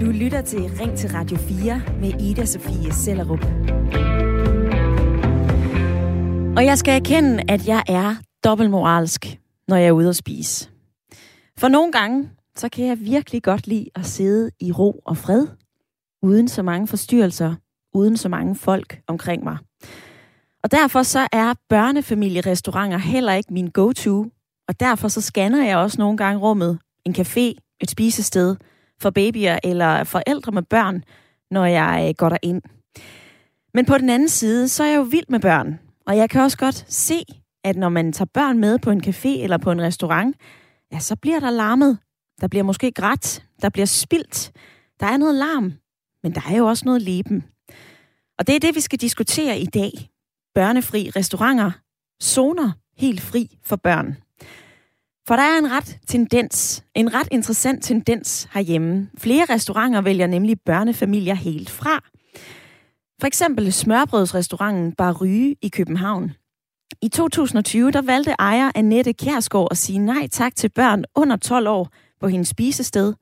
Du lytter til Ring til Radio 4 med Ida Sofie Sellerup. Og jeg skal erkende, at jeg er dobbeltmoralsk, når jeg er ude at spise. For nogle gange, så kan jeg virkelig godt lide at sidde i ro og fred, uden så mange forstyrrelser, uden så mange folk omkring mig. Og derfor så er børnefamilierestauranter heller ikke min go-to, og derfor så scanner jeg også nogle gange rummet, en café, et spisested, for babyer eller forældre med børn, når jeg går går derind. Men på den anden side, så er jeg jo vild med børn. Og jeg kan også godt se, at når man tager børn med på en café eller på en restaurant, ja, så bliver der larmet. Der bliver måske grædt. Der bliver spildt. Der er noget larm. Men der er jo også noget leben. Og det er det, vi skal diskutere i dag. Børnefri restauranter. Zoner helt fri for børn. For der er en ret tendens, en ret interessant tendens herhjemme. Flere restauranter vælger nemlig børnefamilier helt fra. For eksempel smørbrødsrestauranten Ryge i København. I 2020 der valgte ejer Annette Kjærsgaard at sige nej tak til børn under 12 år på hendes spisested,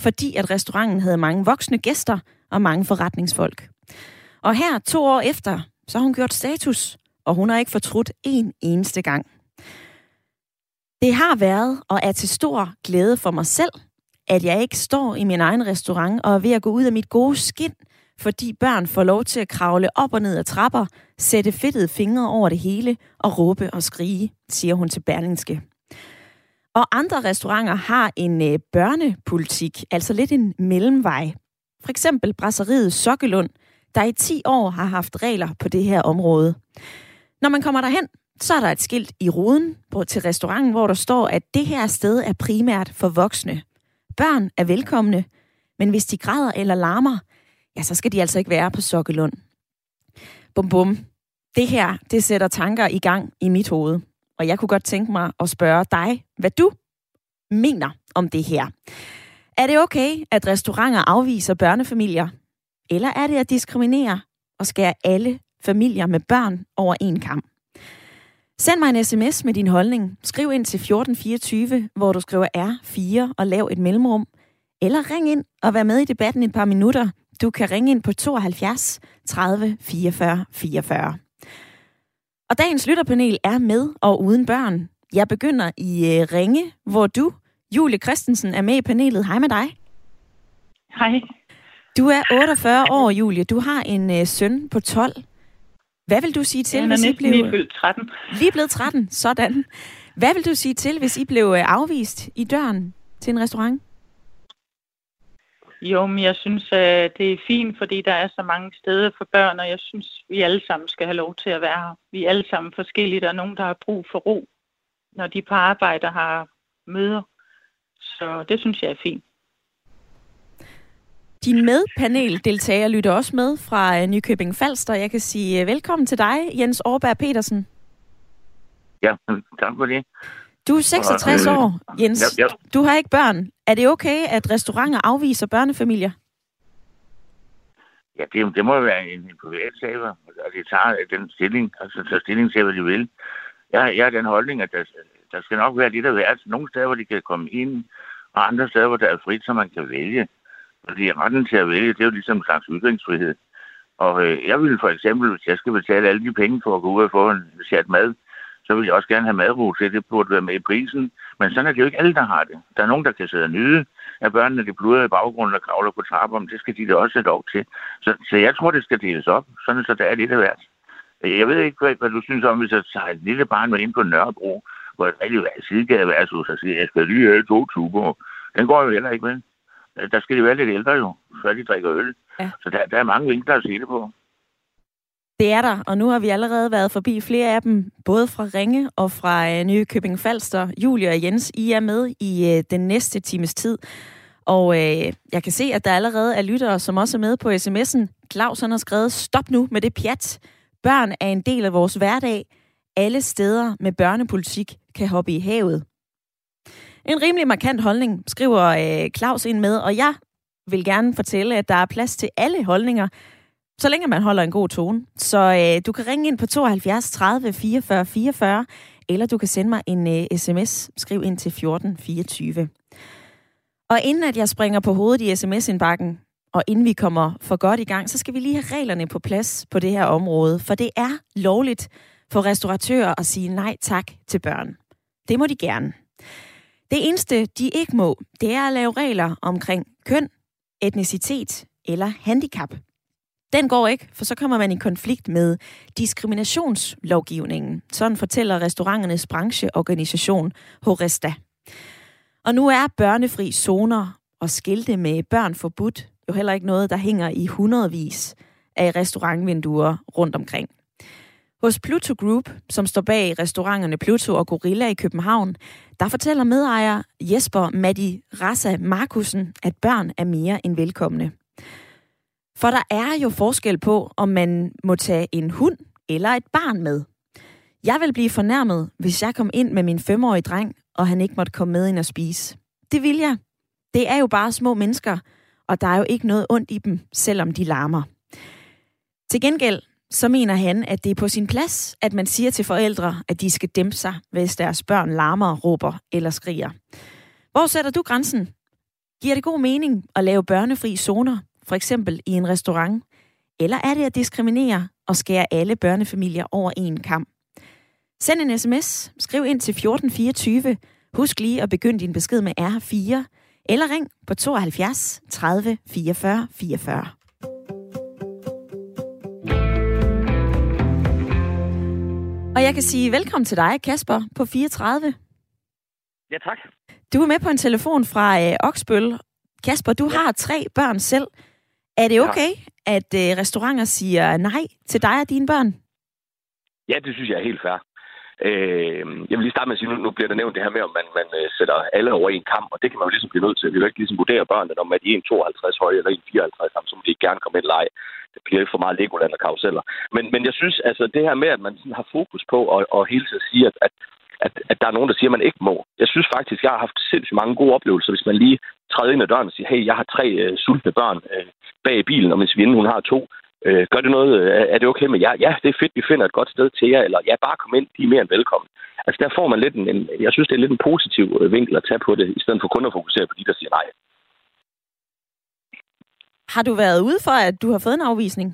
fordi at restauranten havde mange voksne gæster og mange forretningsfolk. Og her to år efter, så har hun gjort status, og hun har ikke fortrudt en eneste gang. Det har været og er til stor glæde for mig selv, at jeg ikke står i min egen restaurant og er ved at gå ud af mit gode skin, fordi børn får lov til at kravle op og ned ad trapper, sætte fedtede fingre over det hele og råbe og skrige, siger hun til Berlingske. Og andre restauranter har en øh, børnepolitik, altså lidt en mellemvej. For eksempel Brasseriet Sokkelund, der i 10 år har haft regler på det her område. Når man kommer derhen, så er der et skilt i ruden på, til restauranten, hvor der står, at det her sted er primært for voksne. Børn er velkomne, men hvis de græder eller larmer, ja, så skal de altså ikke være på Sokkelund. Bum bum. Det her, det sætter tanker i gang i mit hoved. Og jeg kunne godt tænke mig at spørge dig, hvad du mener om det her. Er det okay, at restauranter afviser børnefamilier? Eller er det at diskriminere og skære alle familier med børn over en kamp? Send mig en sms med din holdning. Skriv ind til 1424, hvor du skriver R4 og lav et mellemrum. Eller ring ind og vær med i debatten et par minutter. Du kan ringe ind på 72 30 44 44. Og dagens lytterpanel er med og uden børn. Jeg begynder i uh, Ringe, hvor du, Julie Christensen, er med i panelet. Hej med dig. Hej. Du er 48 år, Julie. Du har en uh, søn på 12. Hvad vil du sige til, jeg hvis I blev... lige blevet 13. Lige blevet 13, sådan. Hvad vil du sige til, hvis I blev øh, afvist i døren til en restaurant? Jo, men jeg synes, at det er fint, fordi der er så mange steder for børn, og jeg synes, vi alle sammen skal have lov til at være her. Vi er alle sammen forskellige. Der er nogen, der har brug for ro, når de på arbejde har møder. Så det synes jeg er fint. Din medpaneldeltager lytter også med fra øh, Nykøbing Falster. Jeg kan sige øh, velkommen til dig, Jens Aarberg Petersen. Ja, tak for det. Du er 66 år, Jens. Ja, ja. Du har ikke børn. Er det okay, at restauranter afviser børnefamilier? Ja, det, det må være en, en privat sag, og det tager den stilling, altså tager stilling til, hvad de vil. Jeg, jeg har den holdning, at der, der skal nok være lidt af hvert. Nogle steder, hvor de kan komme ind, og andre steder, hvor der er frit, så man kan vælge. Fordi retten til at vælge, det er jo ligesom en slags ytringsfrihed. Og øh, jeg vil for eksempel, hvis jeg skal betale alle de penge for at gå ud og få en chat mad, så vil jeg også gerne have madro til. Det burde være med i prisen. Men sådan er det jo ikke alle, der har det. Der er nogen, der kan sidde og nyde at børnene de bluder i baggrunden og kravler på trappen. Det skal de da også have lov til. Så, så jeg tror, det skal deles op, sådan så der er lidt af hvert. Jeg ved ikke, hvad, hvad du synes om, hvis jeg tager et lille barn med ind på Nørrebro, hvor et rigtig sidegade værtshus og siger, jeg skal lige have to tuber. Den går jo heller ikke med. Der skal de være lidt ældre jo, før de drikker øl. Ja. Så der, der er mange vinkler at se det på. Det er der, og nu har vi allerede været forbi flere af dem, både fra Ringe og fra øh, Nye Købing Falster. Julia og Jens, I er med i øh, den næste times tid. Og øh, jeg kan se, at der allerede er lyttere, som også er med på sms'en. Claus han har skrevet, stop nu med det pjat. Børn er en del af vores hverdag. Alle steder med børnepolitik kan hoppe i havet. En rimelig markant holdning, skriver øh, Claus ind med, og jeg vil gerne fortælle, at der er plads til alle holdninger, så længe man holder en god tone. Så øh, du kan ringe ind på 72 30 44 44, eller du kan sende mig en øh, sms. Skriv ind til 14 24. Og inden at jeg springer på hovedet i sms-indbakken, og inden vi kommer for godt i gang, så skal vi lige have reglerne på plads på det her område, for det er lovligt for restauratører at sige nej tak til børn. Det må de gerne. Det eneste, de ikke må, det er at lave regler omkring køn, etnicitet eller handicap. Den går ikke, for så kommer man i konflikt med diskriminationslovgivningen. Sådan fortæller restauranternes brancheorganisation Horesta. Og nu er børnefri zoner og skilte med børn forbudt jo heller ikke noget, der hænger i hundredvis af restaurantvinduer rundt omkring. Hos Pluto Group, som står bag restauranterne Pluto og Gorilla i København, der fortæller medejer Jesper Madi Rassa Markusen, at børn er mere end velkomne. For der er jo forskel på, om man må tage en hund eller et barn med. Jeg vil blive fornærmet, hvis jeg kom ind med min femårige dreng, og han ikke måtte komme med ind og spise. Det vil jeg. Det er jo bare små mennesker, og der er jo ikke noget ondt i dem, selvom de larmer. Til gengæld så mener han, at det er på sin plads, at man siger til forældre, at de skal dæmpe sig, hvis deres børn larmer, råber eller skriger. Hvor sætter du grænsen? Giver det god mening at lave børnefri zoner, for eksempel i en restaurant? Eller er det at diskriminere og skære alle børnefamilier over en kamp? Send en sms, skriv ind til 1424. Husk lige at begynde din besked med R4, eller ring på 72 30 44 44. Og jeg kan sige velkommen til dig, Kasper, på 34. Ja, tak. Du er med på en telefon fra øh, Oksbøl. Kasper, du ja. har tre børn selv. Er det okay, ja. at øh, restauranter siger nej til dig og dine børn? Ja, det synes jeg er helt fair. Øh, jeg vil lige starte med at sige, nu, nu bliver der nævnt det her med, om man, man uh, sætter alle over en kamp, og det kan man jo ligesom blive nødt til. Vi vil ikke ligesom vurdere børnene, om at de er 1,52 høje eller 1,54, så må de ikke gerne komme ind og lege. Det bliver ikke for meget Legoland og karuseller. Men, men jeg synes, altså det her med, at man sådan har fokus på og, og hele tiden sige, at, at at, at der er nogen, der siger, at man ikke må. Jeg synes faktisk, jeg har haft sindssygt mange gode oplevelser, hvis man lige træder ind ad døren og siger, hey, jeg har tre uh, sultne børn uh, bag i bilen, og min svinde, hun har to. Øh, gør det noget? Øh, er det okay med jer? Ja, det er fedt, vi finder et godt sted til jer. Eller ja, bare kom ind, de er mere end velkommen. Altså der får man lidt en, en jeg synes, det er lidt en positiv øh, vinkel at tage på det, i stedet for kun at fokusere på de, der siger nej. Har du været ude for, at du har fået en afvisning?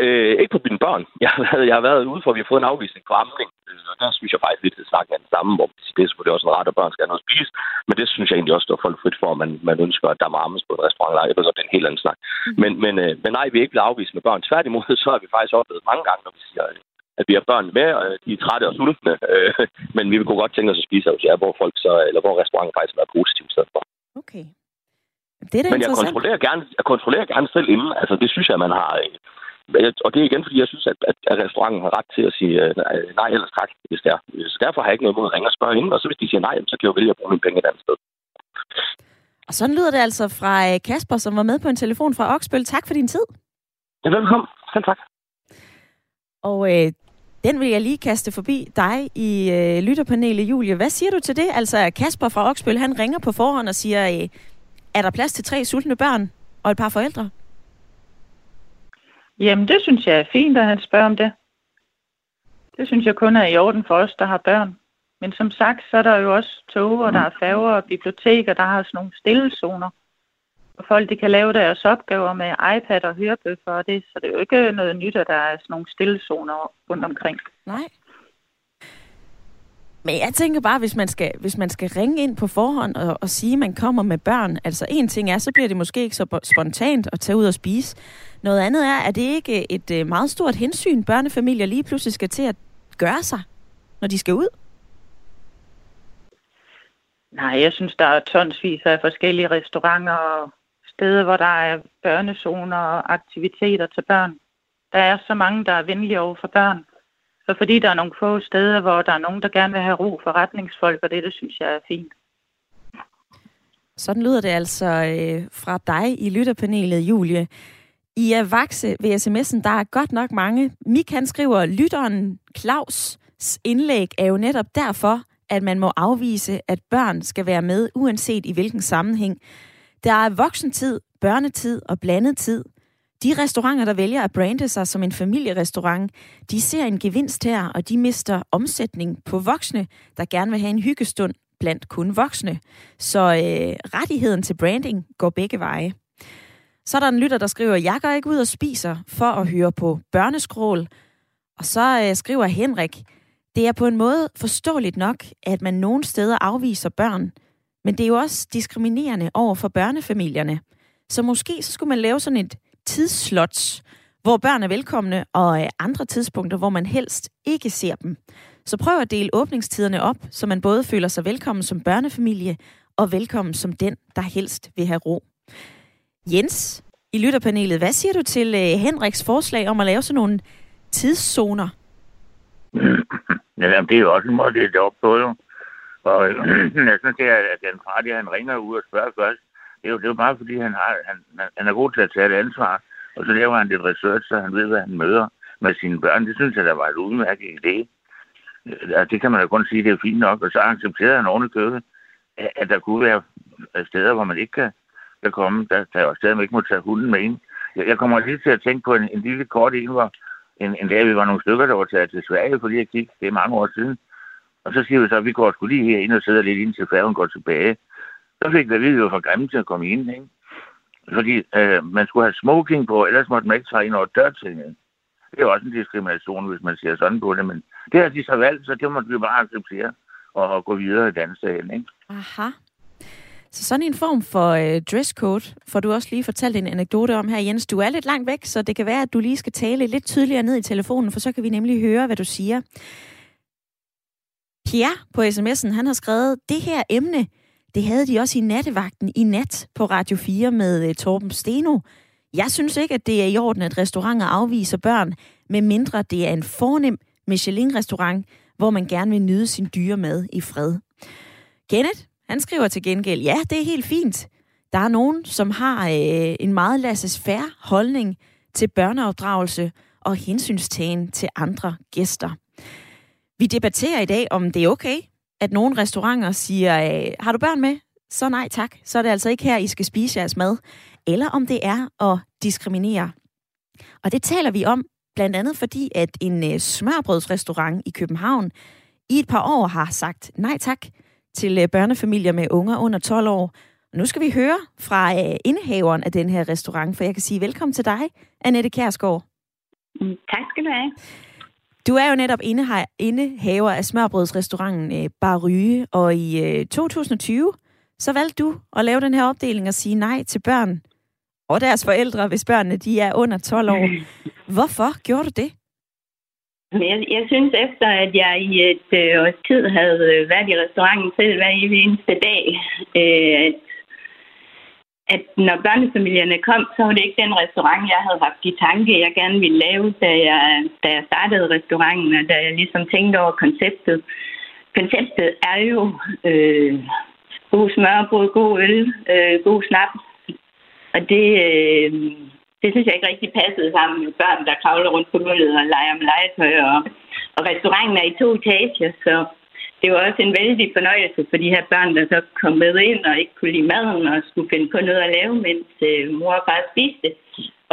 Øh, ikke på mine børn. Jeg har, været, jeg har været ude for, at vi har fået en afvisning på amning. Øh, og der synes jeg faktisk lidt, at snakken er den samme, hvor det er selvfølgelig også en ret, at børn skal have noget at spise. Men det synes jeg egentlig også står folk frit for, at man, man ønsker, at der må ammes på et restaurant. Jeg ved godt, det er en helt anden snak. Mm. Men, men, øh, men nej, vi er ikke blevet afvist med børn. Tværtimod, så har vi faktisk oplevet mange gange, når vi siger, at vi har børn med, og de er trætte og sultne. Øh, men vi vil kunne godt tænke os at spise hos jer, hvor folk så, eller hvor restauranten faktisk er positivt i stedet for. Okay. Det er Men jeg kontrollerer, gerne, jeg kontrollerer gerne selv inden. Altså, det synes jeg, man har... Og det er igen, fordi jeg synes, at, at restauranten har ret til at sige nej eller tak, hvis det er. Så derfor har jeg ikke noget mod at ringe og spørge inden. Og så hvis de siger nej, så kan jeg jo vælge at bruge mine penge et andet sted. Og sådan lyder det altså fra Kasper, som var med på en telefon fra Oksbøl. Tak for din tid. Ja, velkommen. Selv tak. Og øh, den vil jeg lige kaste forbi dig i øh, lytterpanelet, Julie. Hvad siger du til det? Altså, Kasper fra Oksbøl, han ringer på forhånd og siger, øh, er der plads til tre sultne børn og et par forældre? Jamen, det synes jeg er fint, at han spørger om det. Det synes jeg kun er i orden for os, der har børn. Men som sagt, så er der jo også tog, og der er færger og biblioteker, der har sådan nogle stillezoner og folk de kan lave deres opgaver med iPad og hørebøffer og det, så det er jo ikke noget nyt, at der er sådan nogle stillezoner rundt omkring. Nej. Men jeg tænker bare, hvis man skal, hvis man skal ringe ind på forhånd og, og sige, at man kommer med børn, altså en ting er, så bliver det måske ikke så spontant at tage ud og spise. Noget andet er, at det ikke et øh, meget stort hensyn, børnefamilier lige pludselig skal til at gøre sig, når de skal ud? Nej, jeg synes, der er tonsvis af forskellige restauranter og steder, hvor der er børnezoner og aktiviteter til børn. Der er så mange, der er venlige over for børn. Så fordi der er nogle få steder, hvor der er nogen, der gerne vil have ro for retningsfolk, og det, det synes jeg er fint. Sådan lyder det altså øh, fra dig i lytterpanelet, Julie. I er vakse ved sms'en, der er godt nok mange. Mik han skriver, lytteren Claus' indlæg er jo netop derfor, at man må afvise, at børn skal være med, uanset i hvilken sammenhæng. Der er voksentid, børnetid og blandet tid. De restauranter, der vælger at brande sig som en familierestaurant, de ser en gevinst her, og de mister omsætning på voksne, der gerne vil have en hyggestund blandt kun voksne. Så øh, rettigheden til branding går begge veje. Så er der en lytter, der skriver, jeg går ikke ud og spiser for at høre på børneskrål. Og så øh, skriver Henrik, det er på en måde forståeligt nok, at man nogle steder afviser børn, men det er jo også diskriminerende over for børnefamilierne. Så måske så skulle man lave sådan et tidsslots, hvor børn er velkomne, og øh, andre tidspunkter, hvor man helst ikke ser dem. Så prøv at dele åbningstiderne op, så man både føler sig velkommen som børnefamilie, og velkommen som den, der helst vil have ro. Jens, i lytterpanelet, hvad siger du til øh, Henriks forslag om at lave sådan nogle tidszoner? Ja, det er jo også en måde, det er op på, jo. Og jeg synes, det er, at den far, han ringer ud og spørger først. Det er jo, det er jo bare fordi, han, har, han, han er god til at tage et ansvar. Og så laver han lidt research, så han ved, hvad han møder med sine børn. Det synes jeg, der var et udmærket idé. Øh, ja, det kan man da kun sige, det er fint nok. Og så accepterede han ordentligt købet, at der kunne være øh, steder, hvor man ikke kan, kan komme. Der, der er steder, man ikke må tage hunden med ind. Jeg, jeg kommer lige til at tænke på en, en lille kort en, hvor en, en dag vi var nogle stykker, der var taget til Sverige, fordi jeg kiggede, Det er mange år siden. Og så siger vi så, at vi går sgu lige ind og sidder lidt ind til færgen går tilbage. Så fik vi at vide, at vi var for grimme til at komme ind. Ikke? Fordi øh, man skulle have smoking på, ellers måtte man ikke træde ind over dørtingen. Det er også en diskrimination, hvis man ser sådan på det, men det har de så valgt, så det må vi bare acceptere og, og gå videre i dansdagen. Ikke? Aha. Så sådan en form for øh, dresscode får du også lige fortalt en anekdote om her, Jens. Du er lidt langt væk, så det kan være, at du lige skal tale lidt tydeligere ned i telefonen, for så kan vi nemlig høre, hvad du siger. Pierre på sms'en, han har skrevet, det her emne, det havde de også i nattevagten i nat på Radio 4 med uh, Torben Steno. Jeg synes ikke, at det er i orden, at restauranter afviser børn, med mindre det er en fornem Michelin-restaurant, hvor man gerne vil nyde sin dyre mad i fred. Kenneth, han skriver til gengæld, ja, det er helt fint. Der er nogen, som har øh, en meget lasses færre holdning til børneopdragelse og hensynstagen til andre gæster. Vi debatterer i dag, om det er okay, at nogle restauranter siger, øh, har du børn med? Så nej tak, så er det altså ikke her, I skal spise jeres mad. Eller om det er at diskriminere. Og det taler vi om, blandt andet fordi, at en øh, smørbrødsrestaurant i København i et par år har sagt nej tak til øh, børnefamilier med unger under 12 år. Og nu skal vi høre fra øh, indehaveren af den her restaurant, for jeg kan sige velkommen til dig, Annette Kærsgaard. Mm, tak skal du have. Du er jo netop indehaver af smørbrødsrestauranten øh, Bar Ryge, og i 2020, så valgte du at lave den her opdeling og sige nej til børn og deres forældre, hvis børnene de er under 12 år. Hvorfor gjorde du det? Jeg, jeg synes, efter at jeg i et øh, års tid havde været i restauranten selv hver eneste dag, øh, at at når børnefamilierne kom, så var det ikke den restaurant, jeg havde haft i tanke, jeg gerne ville lave, da jeg, da jeg startede restauranten, og da jeg ligesom tænkte over konceptet. Konceptet er jo øh, god smørbrød, god øl, øh, god snap. Og det, øh, det synes jeg ikke rigtig passede sammen med børn, der kravler rundt på gulvet og leger med legetøj. Og, og restauranten er i to etager, så det var også en vældig fornøjelse for de her børn, der så kom med ind og ikke kunne lide maden og skulle finde på noget at lave, mens øh, mor og far spiste.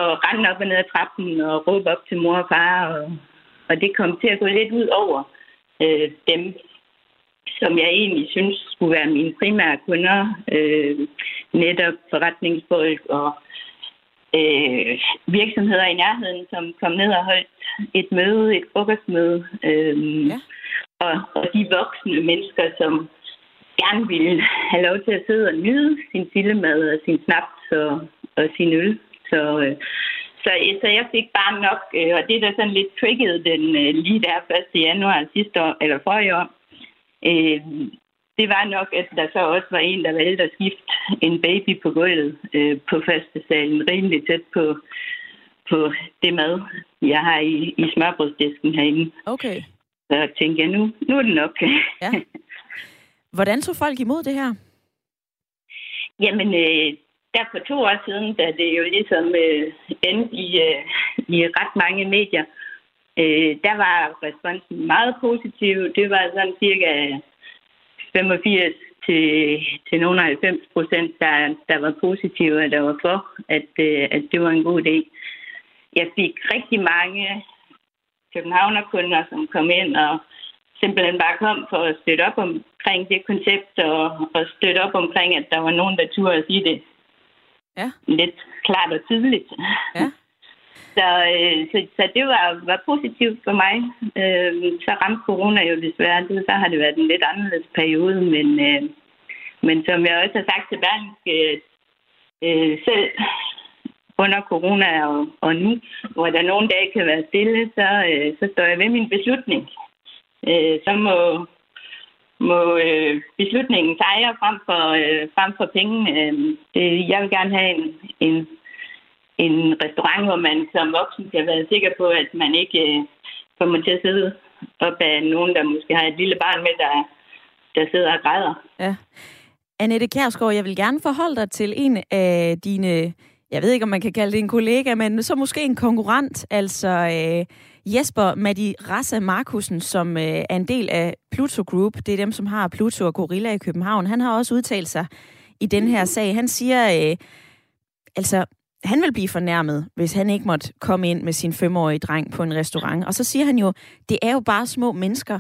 Og rende op og ned ad trappen og råbe op til mor og far. Og, og det kom til at gå lidt ud over øh, dem, som jeg egentlig synes skulle være mine primære kunder. Øh, netop forretningsfolk og øh, virksomheder i nærheden, som kom ned og holdt et møde, et frokostmøde. Øh, ja og, og de voksne mennesker, som gerne ville have lov til at sidde og nyde sin sillemad og sin snaps og, og sin øl. Så, øh, så, så jeg fik bare nok, øh, og det der sådan lidt triggede den øh, lige der 1. januar sidste år, eller forrige år, øh, det var nok, at der så også var en, der valgte at skifte en baby på gulvet øh, på første salen, rimelig tæt på, på det mad, jeg har i, i smørbrødsdisken herinde. Okay. Så tænkte jeg, nu, nu er det nok. Ja. Hvordan tog folk imod det her? Jamen, øh, der for to år siden, da det jo ligesom øh, endte i, øh, i ret mange medier, øh, der var responsen meget positiv. Det var sådan cirka 85 til, til nogle 90 procent, der, der var positive, og der var for, at, øh, at det var en god idé. Jeg fik rigtig mange københavnerkunder, som kom ind og simpelthen bare kom for at støtte op omkring det koncept, og, og støtte op omkring, at der var nogen, der turde at sige det ja. lidt klart og tydeligt. Ja. Så, øh, så, så det var, var positivt for mig. Øh, så ramte corona jo desværre. Det, så har det været en lidt anderledes periode, men, øh, men som jeg også har sagt til Berlingske, øh, selv under corona og, og nu, hvor der nogle dage kan være stille, så, øh, så står jeg ved min beslutning. Øh, så må, må øh, beslutningen sejre frem for, øh, frem for penge. Øh, det, jeg vil gerne have en, en en restaurant, hvor man som voksen kan være sikker på, at man ikke øh, kommer til at sidde op af nogen, der måske har et lille barn med, der, der sidder og græder. Ja. Annette Kærsgaard, jeg vil gerne forholde dig til en af dine, jeg ved ikke, om man kan kalde det en kollega, men så måske en konkurrent, altså øh, Jesper Madi Rassa Markusen, som øh, er en del af Pluto Group. Det er dem, som har Pluto og Gorilla i København. Han har også udtalt sig i den her sag. Han siger, øh, altså han vil blive fornærmet, hvis han ikke måtte komme ind med sin femårige dreng på en restaurant. Og så siger han jo, det er jo bare små mennesker.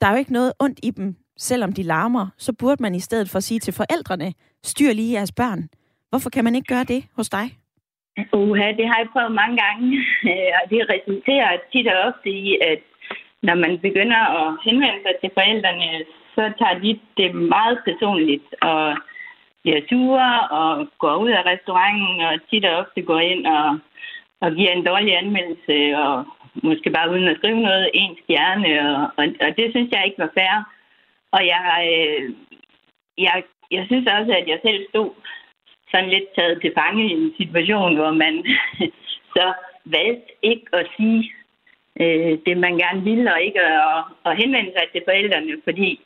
Der er jo ikke noget ondt i dem, selvom de larmer. Så burde man i stedet for sige til forældrene, styr lige jeres børn. Hvorfor kan man ikke gøre det hos dig? Uha, det har jeg prøvet mange gange, øh, og det resulterer tit og ofte i, at når man begynder at henvende sig til forældrene, så tager de det meget personligt, og bliver sure og går ud af restauranten og tit og ofte går ind og, og giver en dårlig anmeldelse og måske bare uden at skrive noget, en stjerne, og, og, og det synes jeg ikke var fair. Og jeg, øh, jeg, jeg synes også, at jeg selv stod sådan lidt taget til fange i en situation, hvor man så valgte ikke at sige øh, det, man gerne ville, og ikke at, at henvende sig til forældrene, fordi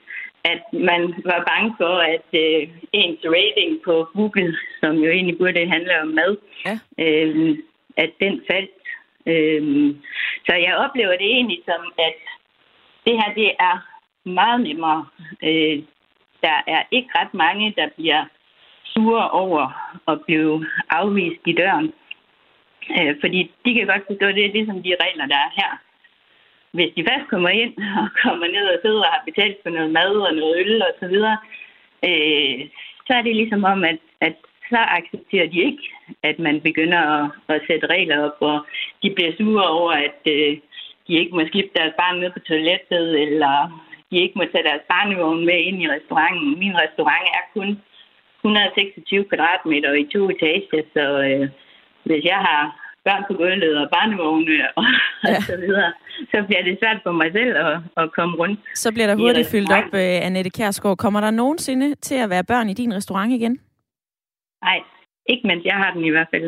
at man var bange for, at øh, ens rating på Google, som jo egentlig burde handle om mad, ja. øh, at den faldt. Øh, så jeg oplever det egentlig som, at det her det er meget nemmere. Øh, der er ikke ret mange, der bliver sure over at blive afvist i døren. Øh, fordi de kan godt forstå, det er ligesom de regler, der er her hvis de først kommer ind og kommer ned og sidder og har betalt for noget mad og noget øl og så videre, øh, så er det ligesom om, at, at så accepterer de ikke, at man begynder at, at sætte regler op, og de bliver sure over, at øh, de ikke må skifte deres barn ned på toilettet, eller de ikke må tage deres barnevogn med ind i restauranten. Min restaurant er kun 126 kvadratmeter i to etager, så øh, hvis jeg har børn på gulvet og barnevogne og, ja. og så videre, så bliver det svært for mig selv at, at komme rundt. Så bliver der hurtigt fyldt op, uh, Annette Kjærsgaard. Kommer der nogensinde til at være børn i din restaurant igen? Nej, ikke mens jeg har den i hvert fald.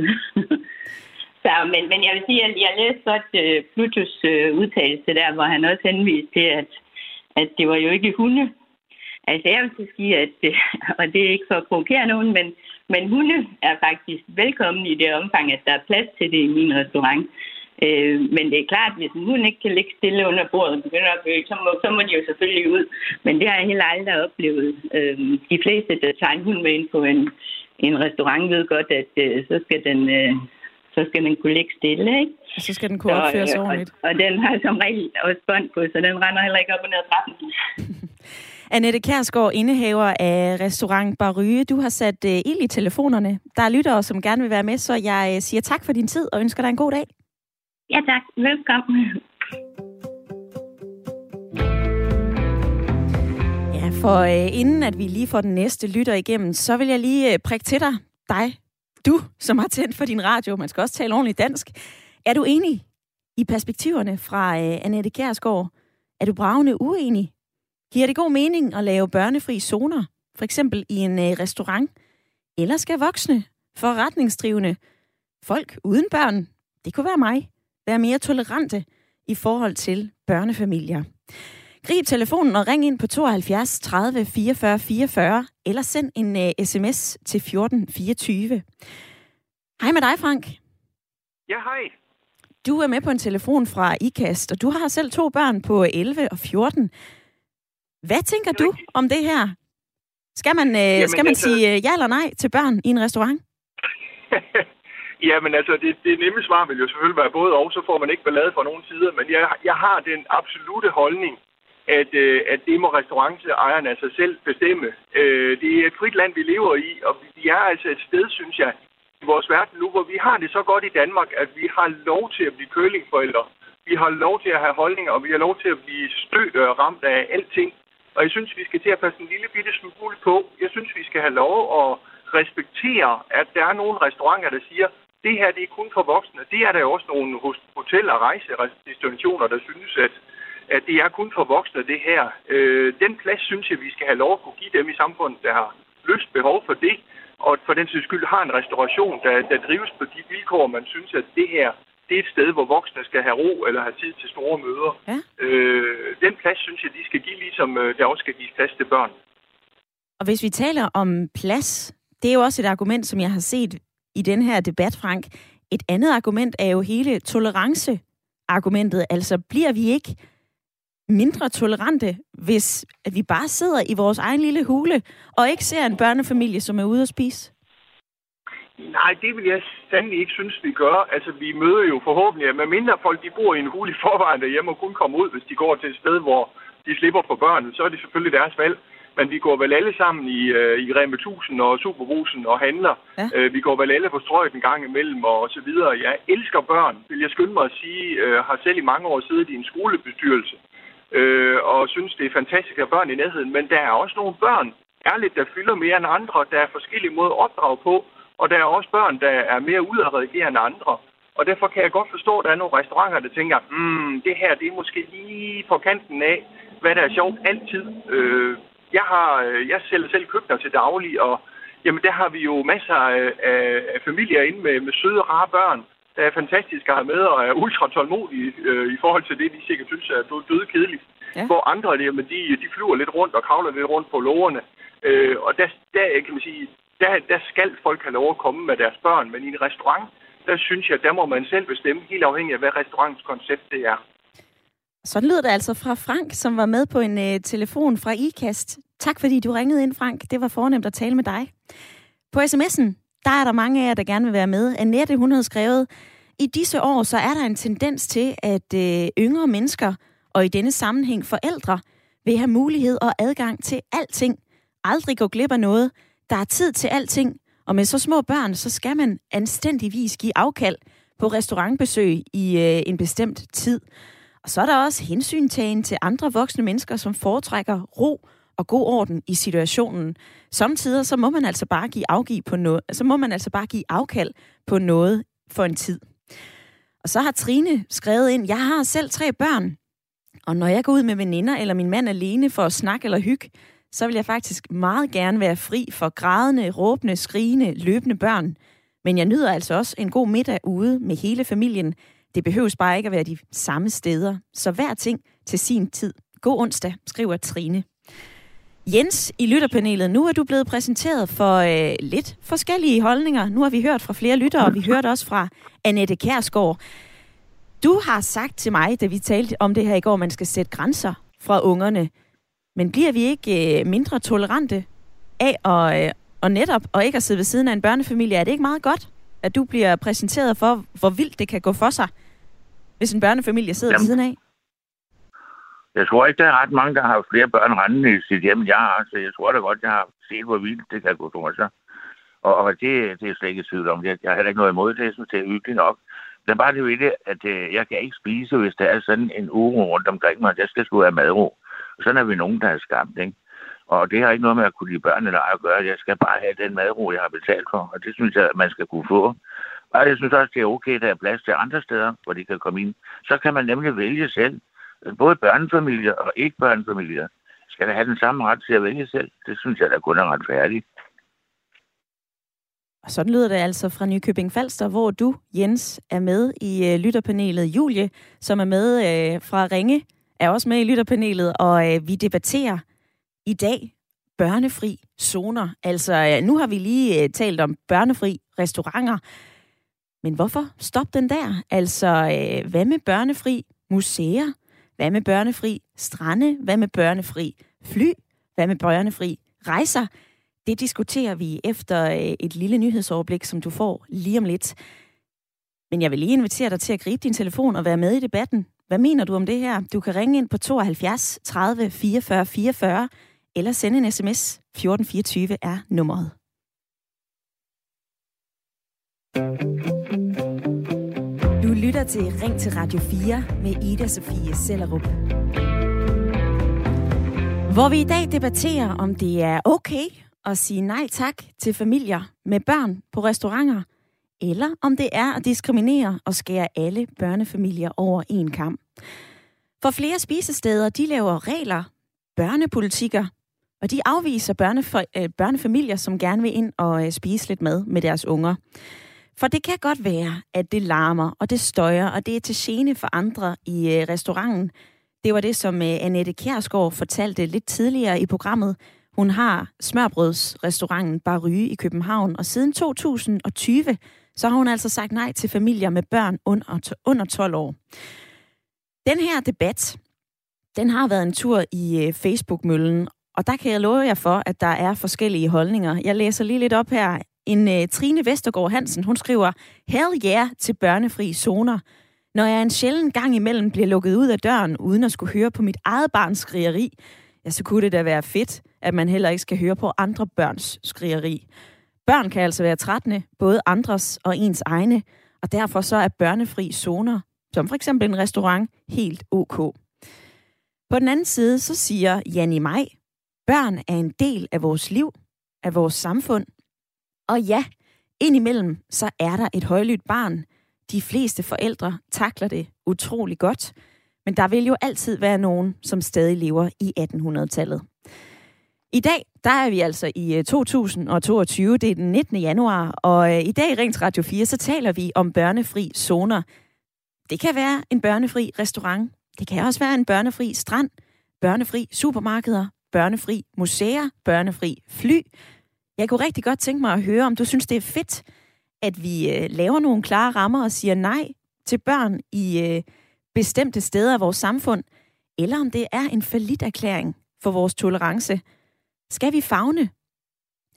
så, men, men jeg vil sige, at jeg læste godt uh, Plutus uh, udtalelse der, hvor han også henviste til, at, at det var jo ikke hunde. Altså jeg vil sige, at, og det er ikke for at provokere nogen, men men hunde er faktisk velkommen i det omfang, at der er plads til det i min restaurant. Øh, men det er klart, at hvis en hund ikke kan ligge stille under bordet og begynde at bøge, så må, så må de jo selvfølgelig ud. Men det har jeg heller aldrig oplevet. Øh, de fleste, der tager en hund med ind på en, en restaurant, ved godt, at øh, så skal den... Øh, så skal den kunne ligge stille, ikke? Og så skal den kunne opføre sig ordentligt. Og, og den har som regel også bånd på, så den render heller ikke op og ned ad trappen. Annette Kærsgaard, indehaver af restaurant Barryge. Du har sat uh, ild i telefonerne. Der er lyttere, som gerne vil være med, så jeg uh, siger tak for din tid og ønsker dig en god dag. Ja, tak. Velkommen. Ja, for uh, inden at vi lige får den næste lytter igennem, så vil jeg lige uh, prikke til dig, dig, du, som har tændt for din radio. Man skal også tale ordentligt dansk. Er du enig i perspektiverne fra uh, Annette Kjærsgaard? Er du bravende uenig? Giver det god mening at lave børnefri zoner, for eksempel i en øh, restaurant? Eller skal voksne, forretningsdrivende, folk uden børn, det kunne være mig, være mere tolerante i forhold til børnefamilier? Grib telefonen og ring ind på 72 30 44 44, eller send en uh, sms til 14 24. Hej med dig, Frank. Ja, hej. Du er med på en telefon fra IKAST, og du har selv to børn på 11 og 14. Hvad tænker du om det her? Skal man, øh, Jamen, skal man altså... sige øh, ja eller nej til børn i en restaurant? Jamen altså, det, det nemme svar vil jo selvfølgelig være både og, så får man ikke ballade fra nogen sider, men jeg, jeg har den absolute holdning, at, øh, at det må restaurantejerne af sig selv bestemme. Øh, det er et frit land, vi lever i, og vi er altså et sted, synes jeg, i vores verden nu, hvor vi har det så godt i Danmark, at vi har lov til at blive kølingforældre. Vi har lov til at have holdninger, og vi har lov til at blive stødt og ramt af alting. Og jeg synes, vi skal til at passe en lille bitte smule på. Jeg synes, vi skal have lov at respektere, at der er nogle restauranter, der siger, det her det er kun for voksne. Det er der jo også nogle hotel- og rejsedestinationer, der synes, at, at det er kun for voksne, det her. Øh, den plads synes jeg, vi skal have lov at kunne give dem i samfundet, der har lyst behov for det, og for den skyld har en restauration, der, der drives på de vilkår, man synes, at det her det er et sted, hvor voksne skal have ro eller have tid til store møder. Ja. Øh, den plads, synes jeg, de skal give, ligesom øh, der også skal give plads til børn. Og hvis vi taler om plads, det er jo også et argument, som jeg har set i den her debat, Frank. Et andet argument er jo hele tolerance-argumentet. Altså, bliver vi ikke mindre tolerante, hvis vi bare sidder i vores egen lille hule og ikke ser en børnefamilie, som er ude at spise? Nej, det vil jeg sandelig ikke synes, vi gør. Altså, vi møder jo forhåbentlig, at med mindre folk de bor i en hul i forvejen derhjemme og kun kommer ud, hvis de går til et sted, hvor de slipper på børnene, så er det selvfølgelig deres valg. Men vi går vel alle sammen i, øh, i Rema 1000 og Superbrusen og handler. Ja. Øh, vi går vel alle på strøget en gang imellem og så videre. Jeg elsker børn, vil jeg skynde mig at sige. Øh, har selv i mange år siddet i en skolebestyrelse øh, og synes, det er fantastisk at have børn i nærheden. Men der er også nogle børn, ærligt, der fylder mere end andre. Der er forskellige måder at opdrage på. Og der er også børn, der er mere udadreagerende end andre. Og derfor kan jeg godt forstå, at der er nogle restauranter, der tænker, hmm, det her det er måske lige på kanten af, hvad der er sjovt altid. Øh, jeg har øh, jeg sælger selv køkkener til daglig, og jamen, der har vi jo masser af, af, familier inde med, med søde, rare børn, der er fantastiske at have med og er ultra tålmodige øh, i forhold til det, de sikkert synes er døde kedeligt. Ja. Hvor andre jamen, de, de flyver lidt rundt og kravler lidt rundt på lårene. Øh, og der, der, kan man sige, der, der skal folk have lov at komme med deres børn, men i en restaurant, der synes jeg, der må man selv bestemme, helt afhængig af, hvad restaurantens koncept det er. Sådan lyder det altså fra Frank, som var med på en øh, telefon fra IKAST. Tak fordi du ringede ind, Frank. Det var fornemt at tale med dig. På sms'en, der er der mange af jer, der gerne vil være med. Annette, hun havde skrevet, i disse år, så er der en tendens til, at øh, yngre mennesker, og i denne sammenhæng forældre, vil have mulighed og adgang til alting. Aldrig gå glip af noget. Der er tid til alting. Og med så små børn, så skal man anstændigvis give afkald på restaurantbesøg i øh, en bestemt tid. Og så er der også hensyntagen til andre voksne mennesker, som foretrækker ro og god orden i situationen. Samtidig så må man altså bare give afgive på noget, så må man altså bare give afkald på noget for en tid. Og så har Trine skrevet ind, jeg har selv tre børn, og når jeg går ud med veninder eller min mand alene for at snakke eller hygge, så vil jeg faktisk meget gerne være fri for grædende, råbende, skrigende, løbende børn. Men jeg nyder altså også en god middag ude med hele familien. Det behøves bare ikke at være de samme steder. Så hver ting til sin tid. God onsdag, skriver Trine. Jens i lytterpanelet, nu er du blevet præsenteret for øh, lidt forskellige holdninger. Nu har vi hørt fra flere lyttere, og vi hørte også fra Annette Kærsgaard. Du har sagt til mig, da vi talte om det her i går, man skal sætte grænser fra ungerne. Men bliver vi ikke øh, mindre tolerante af at, øh, og netop og ikke at sidde ved siden af en børnefamilie? Er det ikke meget godt, at du bliver præsenteret for, hvor vildt det kan gå for sig, hvis en børnefamilie sidder Jamen, ved siden af? Jeg tror ikke, der er ret mange, der har flere børn rendende i sit hjem, jeg har. Så jeg tror da godt, jeg har set, hvor vildt det kan gå for sig. Og, og det, det er slet ikke tvivl om. Jeg, jeg har heller ikke noget imod det. Jeg synes, det er hyggeligt nok. Det er bare det ved det, at øh, jeg kan ikke spise, hvis der er sådan en uro rundt omkring mig. Jeg skal sgu have madro. Sådan er vi nogen, der er skabt, ikke? Og det har ikke noget med at kunne lide børn eller at gøre. Jeg skal bare have den madro, jeg har betalt for. Og det synes jeg, at man skal kunne få. Og jeg synes også, det er okay, at der er plads til andre steder, hvor de kan komme ind. Så kan man nemlig vælge selv. Både børnefamilier og ikke børnefamilier skal da have den samme ret til at vælge selv. Det synes jeg, der kun er retfærdigt. Og sådan lyder det altså fra Nykøbing Falster, hvor du, Jens, er med i øh, lytterpanelet. Julie, som er med øh, fra Ringe, er også med i lytterpanelet, og øh, vi debatterer i dag børnefri zoner. Altså, øh, nu har vi lige øh, talt om børnefri restauranter, men hvorfor stop den der? Altså, øh, hvad med børnefri museer? Hvad med børnefri strande? Hvad med børnefri fly? Hvad med børnefri rejser? Det diskuterer vi efter øh, et lille nyhedsoverblik, som du får lige om lidt. Men jeg vil lige invitere dig til at gribe din telefon og være med i debatten hvad mener du om det her? Du kan ringe ind på 72 30 44 44, eller sende en sms. 1424 er nummeret. Du lytter til Ring til Radio 4 med Ida Sofie Sellerup. Hvor vi i dag debatterer, om det er okay at sige nej tak til familier med børn på restauranter, eller om det er at diskriminere og skære alle børnefamilier over en kamp. For flere spisesteder, de laver regler, børnepolitikker, og de afviser børnef- øh, børnefamilier, som gerne vil ind og øh, spise lidt mad med deres unger. For det kan godt være, at det larmer, og det støjer, og det er til gene for andre i øh, restauranten. Det var det, som øh, Annette Kjærsgaard fortalte lidt tidligere i programmet. Hun har smørbrødsrestauranten Barry i København, og siden 2020, så har hun altså sagt nej til familier med børn under, under 12 år. Den her debat, den har været en tur i øh, Facebook-møllen, og der kan jeg love jer for, at der er forskellige holdninger. Jeg læser lige lidt op her. En uh, Trine Vestergaard Hansen, hun skriver, Hell yeah til børnefri zoner. Når jeg en sjælden gang imellem bliver lukket ud af døren, uden at skulle høre på mit eget barns skrigeri, ja, så kunne det da være fedt, at man heller ikke skal høre på andre børns skrigeri. Børn kan altså være trættende, både andres og ens egne, og derfor så er børnefri zoner, som for eksempel en restaurant, helt ok. På den anden side, så siger Janni Maj, børn er en del af vores liv, af vores samfund. Og ja, indimellem, så er der et højlydt barn. De fleste forældre takler det utrolig godt, men der vil jo altid være nogen, som stadig lever i 1800-tallet. I dag, der er vi altså i øh, 2022, det er den 19. januar, og øh, i dag i Rings Radio 4, så taler vi om børnefri zoner. Det kan være en børnefri restaurant, det kan også være en børnefri strand, børnefri supermarkeder, børnefri museer, børnefri fly. Jeg kunne rigtig godt tænke mig at høre, om du synes, det er fedt, at vi øh, laver nogle klare rammer og siger nej til børn i bestemte steder af vores samfund, eller om det er en erklæring for vores tolerance. Skal vi fagne,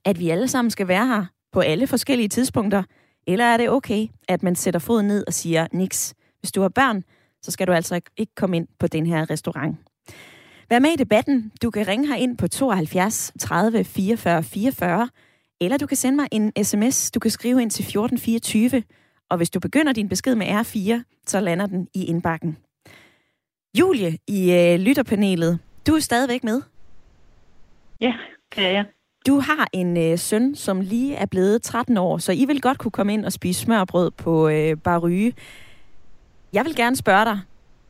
at vi alle sammen skal være her på alle forskellige tidspunkter, eller er det okay, at man sætter foden ned og siger, niks, hvis du har børn, så skal du altså ikke komme ind på den her restaurant. Vær med i debatten. Du kan ringe her ind på 72 30 44 44, eller du kan sende mig en sms. Du kan skrive ind til 1424, og hvis du begynder din besked med R4, så lander den i indbakken. Julie i øh, lytterpanelet, du er stadigvæk med. Ja, det er jeg. Du har en øh, søn, som lige er blevet 13 år, så I vil godt kunne komme ind og spise smørbrød på øh, Barryge. Jeg vil gerne spørge dig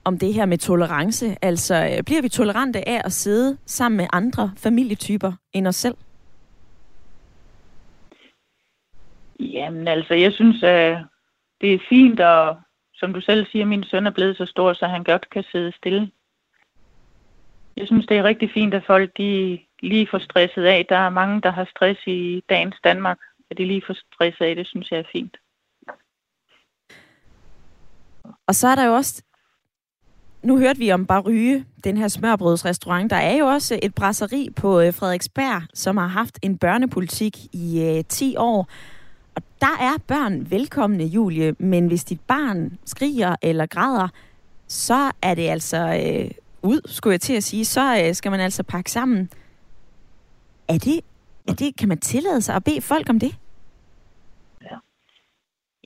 om det her med tolerance. Altså, øh, bliver vi tolerante af at sidde sammen med andre familietyper end os selv? Jamen altså, jeg synes, at det er fint, og som du selv siger, min søn er blevet så stor, så han godt kan sidde stille. Jeg synes, det er rigtig fint, at folk de lige får stresset af. Der er mange, der har stress i dagens Danmark, at de lige får stresset af. Det synes jeg er fint. Og så er der jo også nu hørte vi om Baryge, den her smørbrødsrestaurant. Der er jo også et brasseri på øh, Frederiksberg, som har haft en børnepolitik i øh, 10 år. Og der er børn velkomne, Julie, men hvis dit barn skriger eller græder, så er det altså øh, ud, skulle jeg til at sige. Så øh, skal man altså pakke sammen. Er det, er det, kan man tillade sig at bede folk om det? Ja.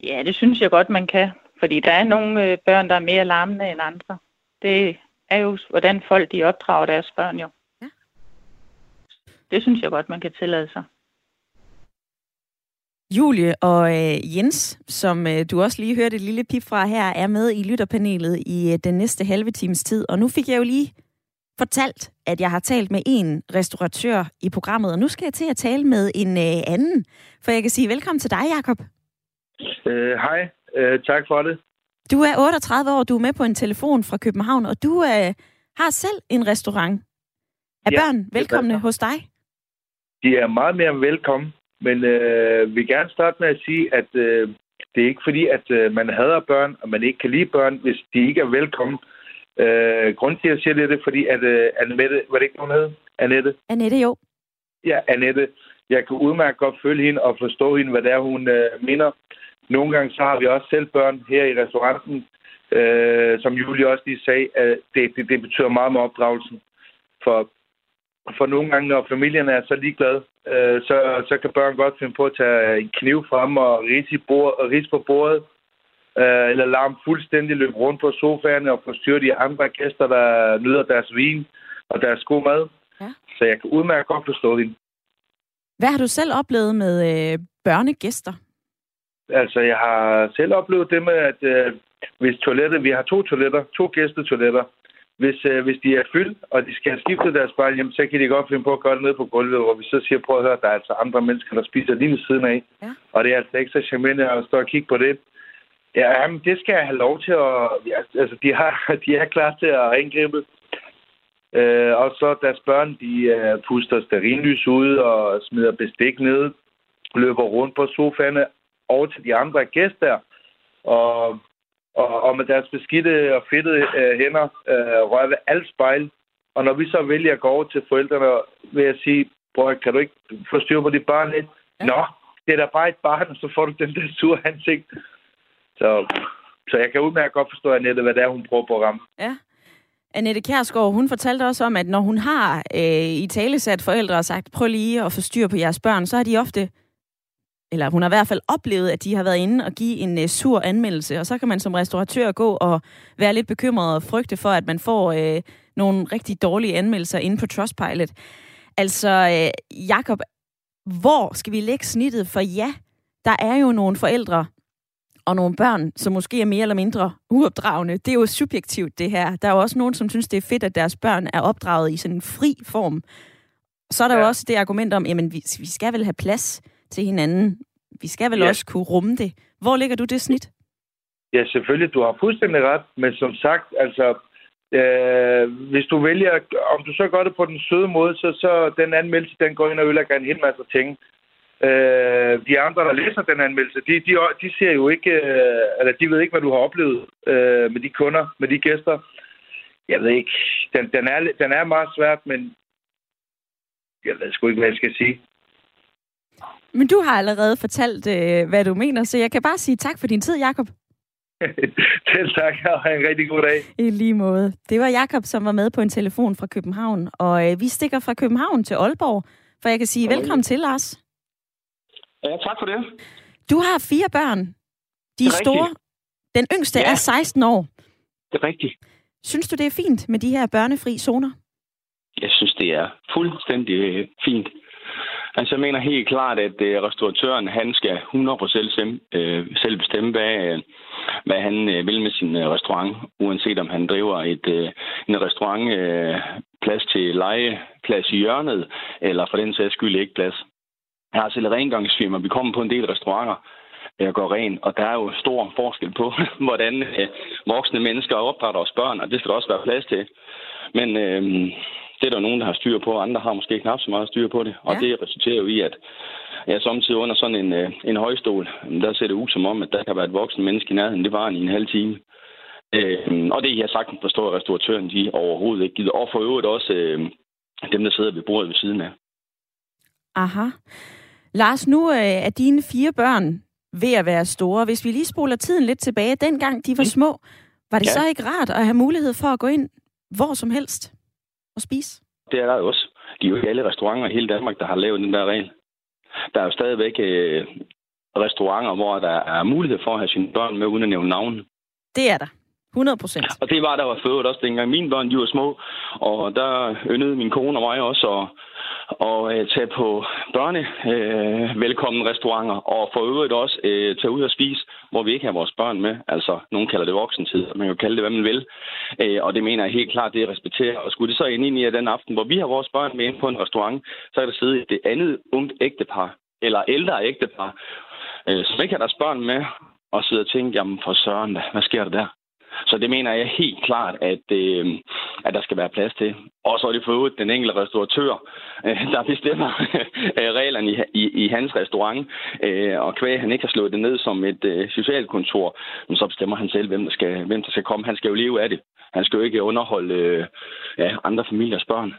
ja, det synes jeg godt, man kan. Fordi der er nogle øh, børn, der er mere larmende end andre. Det er jo, hvordan folk de opdrager deres børn jo. Ja. Det synes jeg godt, man kan tillade sig. Julie og øh, Jens, som øh, du også lige hørte et lille pip fra her, er med i lytterpanelet i øh, den næste halve times tid. Og nu fik jeg jo lige fortalt, at jeg har talt med en restauratør i programmet, og nu skal jeg til at tale med en øh, anden. For jeg kan sige velkommen til dig, Jakob. Øh, hej, øh, tak for det. Du er 38 år, du er med på en telefon fra København, og du øh, har selv en restaurant. Er ja, børn velkomne hos dig? De er meget mere velkommen, men øh, vil gerne starte med at sige, at øh, det er ikke fordi, at øh, man hader børn, og man ikke kan lide børn, hvis de ikke er velkommen. Øh, grunden til, at jeg siger det, er, det fordi, at øh, Annette, var det ikke nogen hed? Annette? Annette, jo. Ja, Annette. Jeg kan udmærket godt følge hende og forstå hende, hvad det er, hun øh, mener. Nogle gange så har vi også selv børn her i restauranten. Øh, som Julie også lige sagde, at det, det, det betyder meget med opdragelsen. For, for nogle gange, når familien er så ligeglade, øh, så, så kan børn godt finde på at tage en kniv frem og rise, bord, rise på bordet, øh, eller dem fuldstændig løbe rundt på sofaen og forstyrre de andre gæster, der nyder deres vin og deres god mad. Ja. Så jeg kan udmærke godt forstå hende. Hvad har du selv oplevet med øh, børnegæster? Altså, jeg har selv oplevet det med, at øh, hvis toilettet, vi har to toiletter, to gæstetoiletter, hvis, øh, hvis de er fyldt, og de skal have skiftet deres barn, jamen, så kan de godt finde på at gøre det ned på gulvet, hvor vi så siger, prøv at høre, der er altså andre mennesker, der spiser lige ved siden af. Ja. Og det er altså ikke så charmerende at stå og kigge på det. Ja, jamen, det skal jeg have lov til at... Ja, altså, de, har, de er klar til at indgribe. Øh, og så deres børn, de uh, puster sterinlys ud og smider bestik ned, løber rundt på sofaerne over til de andre gæster. Og, og, og med deres beskidte og fedtede uh, hænder uh, rører ved alt spejl. Og når vi så vælger at gå over til forældrene, vil jeg sige, bror, kan du ikke få styr på dit barn lidt? Ja. Nå, det er da bare et barn, og så får du den der sure ansigt. Så, så jeg kan udmærke godt forstå, Annette, hvad det er, hun prøver på at ramme. Ja. Annette Kjærsgaard, hun fortalte også om, at når hun har øh, i talesat forældre og sagt, prøv lige at få styr på jeres børn, så har de ofte, eller hun har i hvert fald oplevet, at de har været inde og give en øh, sur anmeldelse, og så kan man som restauratør gå og være lidt bekymret og frygte for, at man får øh, nogle rigtig dårlige anmeldelser inde på Trustpilot. Altså, øh, Jakob, hvor skal vi lægge snittet? For ja, der er jo nogle forældre, og nogle børn, som måske er mere eller mindre uopdragende. Det er jo subjektivt, det her. Der er jo også nogen, som synes, det er fedt, at deres børn er opdraget i sådan en fri form. Så er der ja. jo også det argument om, jamen, vi, vi skal vel have plads til hinanden. Vi skal vel ja. også kunne rumme det. Hvor ligger du det snit? Ja, selvfølgelig. Du har fuldstændig ret. Men som sagt, altså, øh, hvis du vælger, om du så gør det på den søde måde, så, så den anmeldelse, den går ind og ødelægger en hel masse ting. Øh, de andre, der læser den anmeldelse, de, de, de ser jo ikke, øh, eller de ved ikke, hvad du har oplevet øh, med de kunder, med de gæster. Jeg ved ikke. Den, den, er, den er meget svært, men jeg ved sgu ikke, hvad jeg skal sige. Men du har allerede fortalt, øh, hvad du mener, så jeg kan bare sige tak for din tid, Jakob. Selv tak, og have en rigtig god dag. I lige måde. Det var Jakob, som var med på en telefon fra København, og øh, vi stikker fra København til Aalborg, for jeg kan sige okay. velkommen til, Lars. Ja, tak for det. Du har fire børn. De er, er store. Den yngste ja. er 16 år. Det er rigtigt. Synes du, det er fint med de her børnefri zoner? Jeg synes, det er fuldstændig øh, fint. Altså, jeg mener helt klart, at øh, restauratøren, han skal 100% selv, øh, selv bestemme, hvad, øh, hvad han øh, vil med sin øh, restaurant, uanset om han driver et, øh, en restaurant øh, plads til legeplads i hjørnet, eller for den sags skyld ikke plads. Jeg har selv rengangsfirma. Vi kommer på en del restauranter, øh, jeg går ren, og der er jo stor forskel på, hvordan øh, voksne mennesker opdrætter os børn, og det skal der også være plads til. Men øh, det er der nogen, der har styr på, andre har måske knap så meget styr på det, og ja. det resulterer jo i, at jeg samtidig under sådan en, øh, en højstol, der ser det ud som om, at der kan være et voksen menneske i nærheden. Det var i en halv time. Øh, og det jeg sagtens forstår, at restauratøren de overhovedet ikke gider. Og for øvrigt også øh, dem, der sidder ved bordet ved siden af. Aha. Lars, nu øh, er dine fire børn ved at være store. Hvis vi lige spoler tiden lidt tilbage, dengang de var små, var det ja. så ikke rart at have mulighed for at gå ind hvor som helst og spise? Det er der jo også. De er jo ikke alle restauranter i hele Danmark, der har lavet den der regel. Der er jo stadigvæk øh, restauranter, hvor der er mulighed for at have sine børn med, uden at nævne navn. Det er der. 100 procent. Og det var der var født også dengang mine børn de var små. Og der yndede min kone og mig også at, at, øh, tage på børne øh, velkommen restauranter, og for øvrigt også øh, tage ud og spise, hvor vi ikke har vores børn med. Altså, nogen kalder det voksentid, man kan jo kalde det, hvad man vil. Øh, og det mener jeg helt klart, det respekterer. Og skulle det så ind i, at den aften, hvor vi har vores børn med ind på en restaurant, så er der siddet det andet ungt ægtepar, eller ældre ægtepar, øh, som ikke har deres børn med, og sidder og tænker, jamen for søren, hvad sker der der? Så det mener jeg helt klart, at, øh, at der skal være plads til. Og så er det for øvrigt den enkelte restauratør, øh, der bestemmer øh, reglerne i, i, i hans restaurant. Øh, og kvæg han ikke har slået det ned som et øh, socialkontor, men så bestemmer han selv, hvem der, skal, hvem der skal komme. Han skal jo leve af det. Han skal jo ikke underholde øh, ja, andre familiers børn.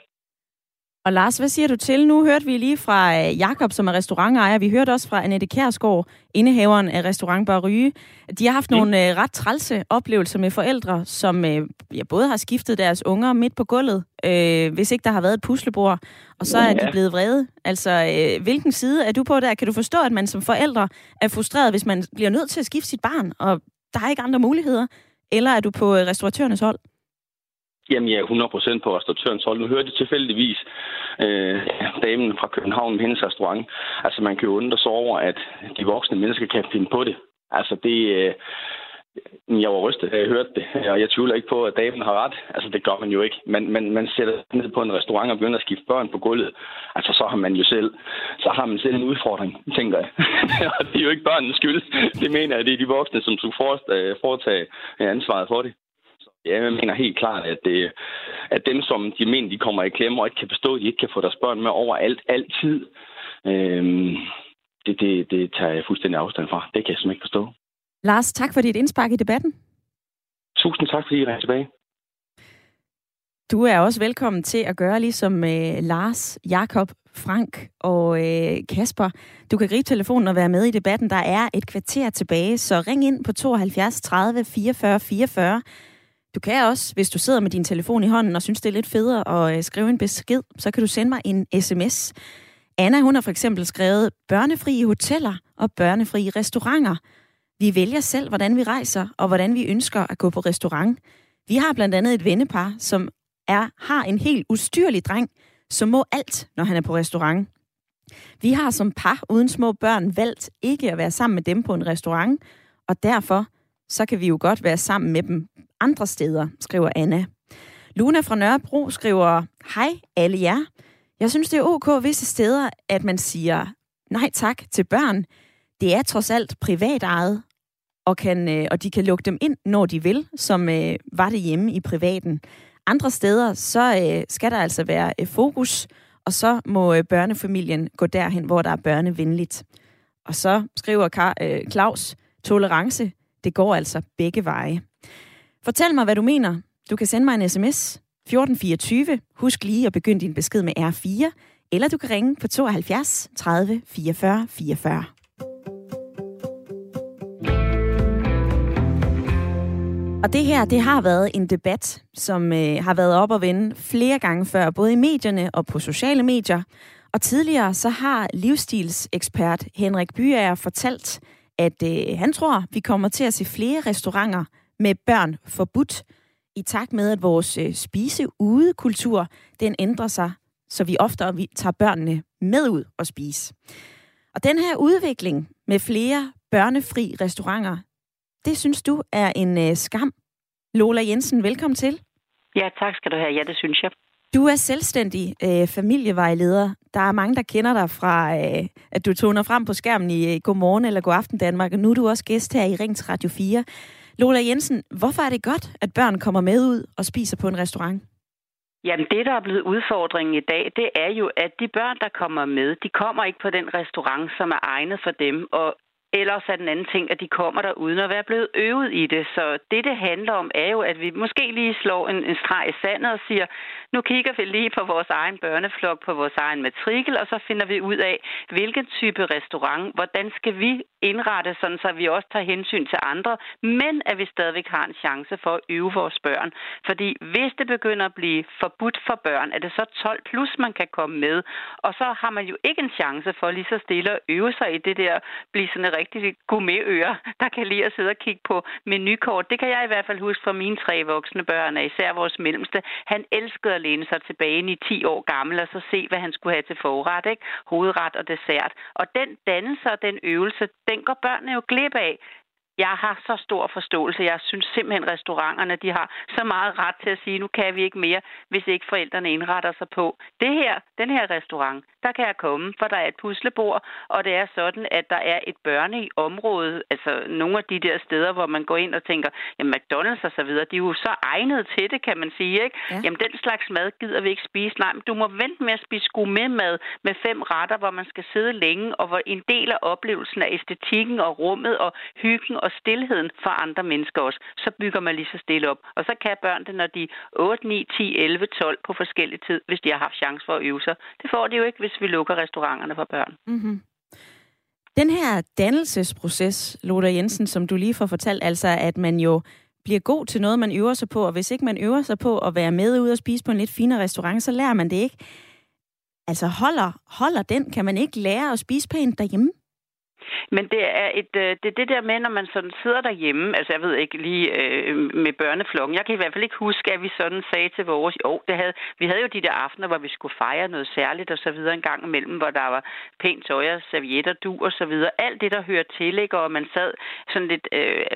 Og Lars, hvad siger du til? Nu hørte vi lige fra øh, Jakob, som er restaurantejer. Vi hørte også fra Annette Kærsgaard, indehaveren af restaurant Bar Ryge. De har haft mm. nogle øh, ret trælse oplevelser med forældre, som øh, ja, både har skiftet deres unger midt på gulvet, øh, hvis ikke der har været et puslebord, og så er ja. de blevet vrede. Altså, øh, hvilken side er du på der? Kan du forstå, at man som forældre er frustreret, hvis man bliver nødt til at skifte sit barn, og der er ikke andre muligheder? Eller er du på restauratørernes hold? Jamen, jeg er 100% på restauratørens hold. Nu hørte jeg tilfældigvis øh, damen fra København med hendes restaurant. Altså, man kan jo undre sig over, at de voksne mennesker kan finde på det. Altså, det... Øh, jeg var rystet, da jeg hørte det, og jeg tvivler ikke på, at damen har ret. Altså, det gør man jo ikke. Man, man, man sætter ned på en restaurant og begynder at skifte børn på gulvet. Altså, så har man jo selv, så har man selv en udfordring, tænker jeg. og det er jo ikke børnenes skyld. Det mener jeg, det er de voksne, som skulle øh, foretage øh, ansvaret for det. Jeg mener helt klart, at, det, at dem, som de mener, de kommer i klemme og ikke kan forstå, de ikke kan få deres børn med overalt, altid, øhm, det, det, det tager jeg fuldstændig afstand fra. Det kan jeg simpelthen ikke forstå. Lars, tak for dit indspark i debatten. Tusind tak, fordi I er tilbage. Du er også velkommen til at gøre ligesom øh, Lars, Jakob, Frank og øh, Kasper. Du kan gribe telefonen og være med i debatten. Der er et kvarter tilbage, så ring ind på 72 30 44 44. Du kan også, hvis du sidder med din telefon i hånden og synes, det er lidt federe at øh, skrive en besked, så kan du sende mig en sms. Anna, hun har for eksempel skrevet børnefri hoteller og børnefri restauranter. Vi vælger selv, hvordan vi rejser og hvordan vi ønsker at gå på restaurant. Vi har blandt andet et vennepar, som er, har en helt ustyrlig dreng, som må alt, når han er på restaurant. Vi har som par uden små børn valgt ikke at være sammen med dem på en restaurant, og derfor så kan vi jo godt være sammen med dem andre steder, skriver Anna. Luna fra Nørrebro skriver, Hej alle jer. Jeg synes, det er ok visse steder, at man siger nej tak til børn. Det er trods alt privat ejet, og, kan, øh, og de kan lukke dem ind, når de vil, som øh, var det hjemme i privaten. Andre steder, så øh, skal der altså være øh, fokus, og så må øh, børnefamilien gå derhen, hvor der er børnevenligt. Og så skriver Kar, øh, Claus, tolerance, det går altså begge veje. Fortæl mig, hvad du mener. Du kan sende mig en sms 1424. Husk lige at begynde din besked med R4. Eller du kan ringe på 72 30 44 44. Og det her, det har været en debat, som øh, har været op og vende flere gange før, både i medierne og på sociale medier. Og tidligere så har livsstilsekspert Henrik Byager fortalt, at øh, han tror, vi kommer til at se flere restauranter med børn forbudt, i takt med, at vores øh, spise-ude-kultur, den ændrer sig, så vi oftere vi tager børnene med ud og spise. Og den her udvikling med flere børnefri restauranter, det synes du er en øh, skam. Lola Jensen, velkommen til. Ja, tak skal du have. Ja, det synes jeg. Du er selvstændig øh, familievejleder. Der er mange, der kender dig fra, øh, at du toner frem på skærmen i øh, Godmorgen eller Godaften Danmark, og nu er du også gæst her i Ring til Radio 4. Lola Jensen, hvorfor er det godt, at børn kommer med ud og spiser på en restaurant? Jamen det, der er blevet udfordringen i dag, det er jo, at de børn, der kommer med, de kommer ikke på den restaurant, som er egnet for dem. Og Ellers er den anden ting, at de kommer der uden at være blevet øvet i det. Så det, det handler om, er jo, at vi måske lige slår en, en streg i sandet og siger, nu kigger vi lige på vores egen børneflok, på vores egen matrikel, og så finder vi ud af, hvilken type restaurant, hvordan skal vi indrette, sådan så vi også tager hensyn til andre, men at vi stadigvæk har en chance for at øve vores børn. Fordi hvis det begynder at blive forbudt for børn, er det så 12 plus, man kan komme med, og så har man jo ikke en chance for lige så stille at øve sig i det der, blive sådan et rigtig gourmetører, der kan lide at sidde og kigge på menukort. Det kan jeg i hvert fald huske fra mine tre voksne børn, især vores mellemste. Han elskede at læne sig tilbage i 10 år gammel og så se, hvad han skulle have til forret, ikke? hovedret og dessert. Og den dannelse og den øvelse, den går børnene jo glip af. Jeg har så stor forståelse. Jeg synes simpelthen, restauranterne de har så meget ret til at sige, nu kan vi ikke mere, hvis ikke forældrene indretter sig på. Det her, den her restaurant, der kan jeg komme, for der er et puslebord, og det er sådan, at der er et børne i området, altså nogle af de der steder, hvor man går ind og tænker, jamen McDonald's og så videre, de er jo så egnet til det, kan man sige, ikke? Ja. Jamen den slags mad gider vi ikke spise. Nej, men du må vente med at spise gourmetmad med fem retter, hvor man skal sidde længe, og hvor en del af oplevelsen af æstetikken og rummet og hyggen og stillheden for andre mennesker også, så bygger man lige så stille op. Og så kan børn det, når de er 8, 9, 10, 11, 12 på forskellige tid, hvis de har haft chance for at øve sig. Det får de jo ikke, hvis vi lukker restauranterne for børn. Mm-hmm. Den her dannelsesproces, Lothar Jensen, som du lige får fortalt, altså at man jo bliver god til noget, man øver sig på, og hvis ikke man øver sig på at være med ud og spise på en lidt finere restaurant, så lærer man det ikke. Altså holder, holder den? Kan man ikke lære at spise pænt derhjemme? Men det er, et, øh, det er det der med, når man sådan sidder derhjemme, altså jeg ved ikke lige øh, med børneflokken, jeg kan i hvert fald ikke huske, at vi sådan sagde til vores, jo, det havde, vi havde jo de der aftener, hvor vi skulle fejre noget særligt og så videre en gang imellem, hvor der var pænt tøj og servietter, du og så videre. Alt det, der hører til, ikke? og man sad sådan lidt, øh,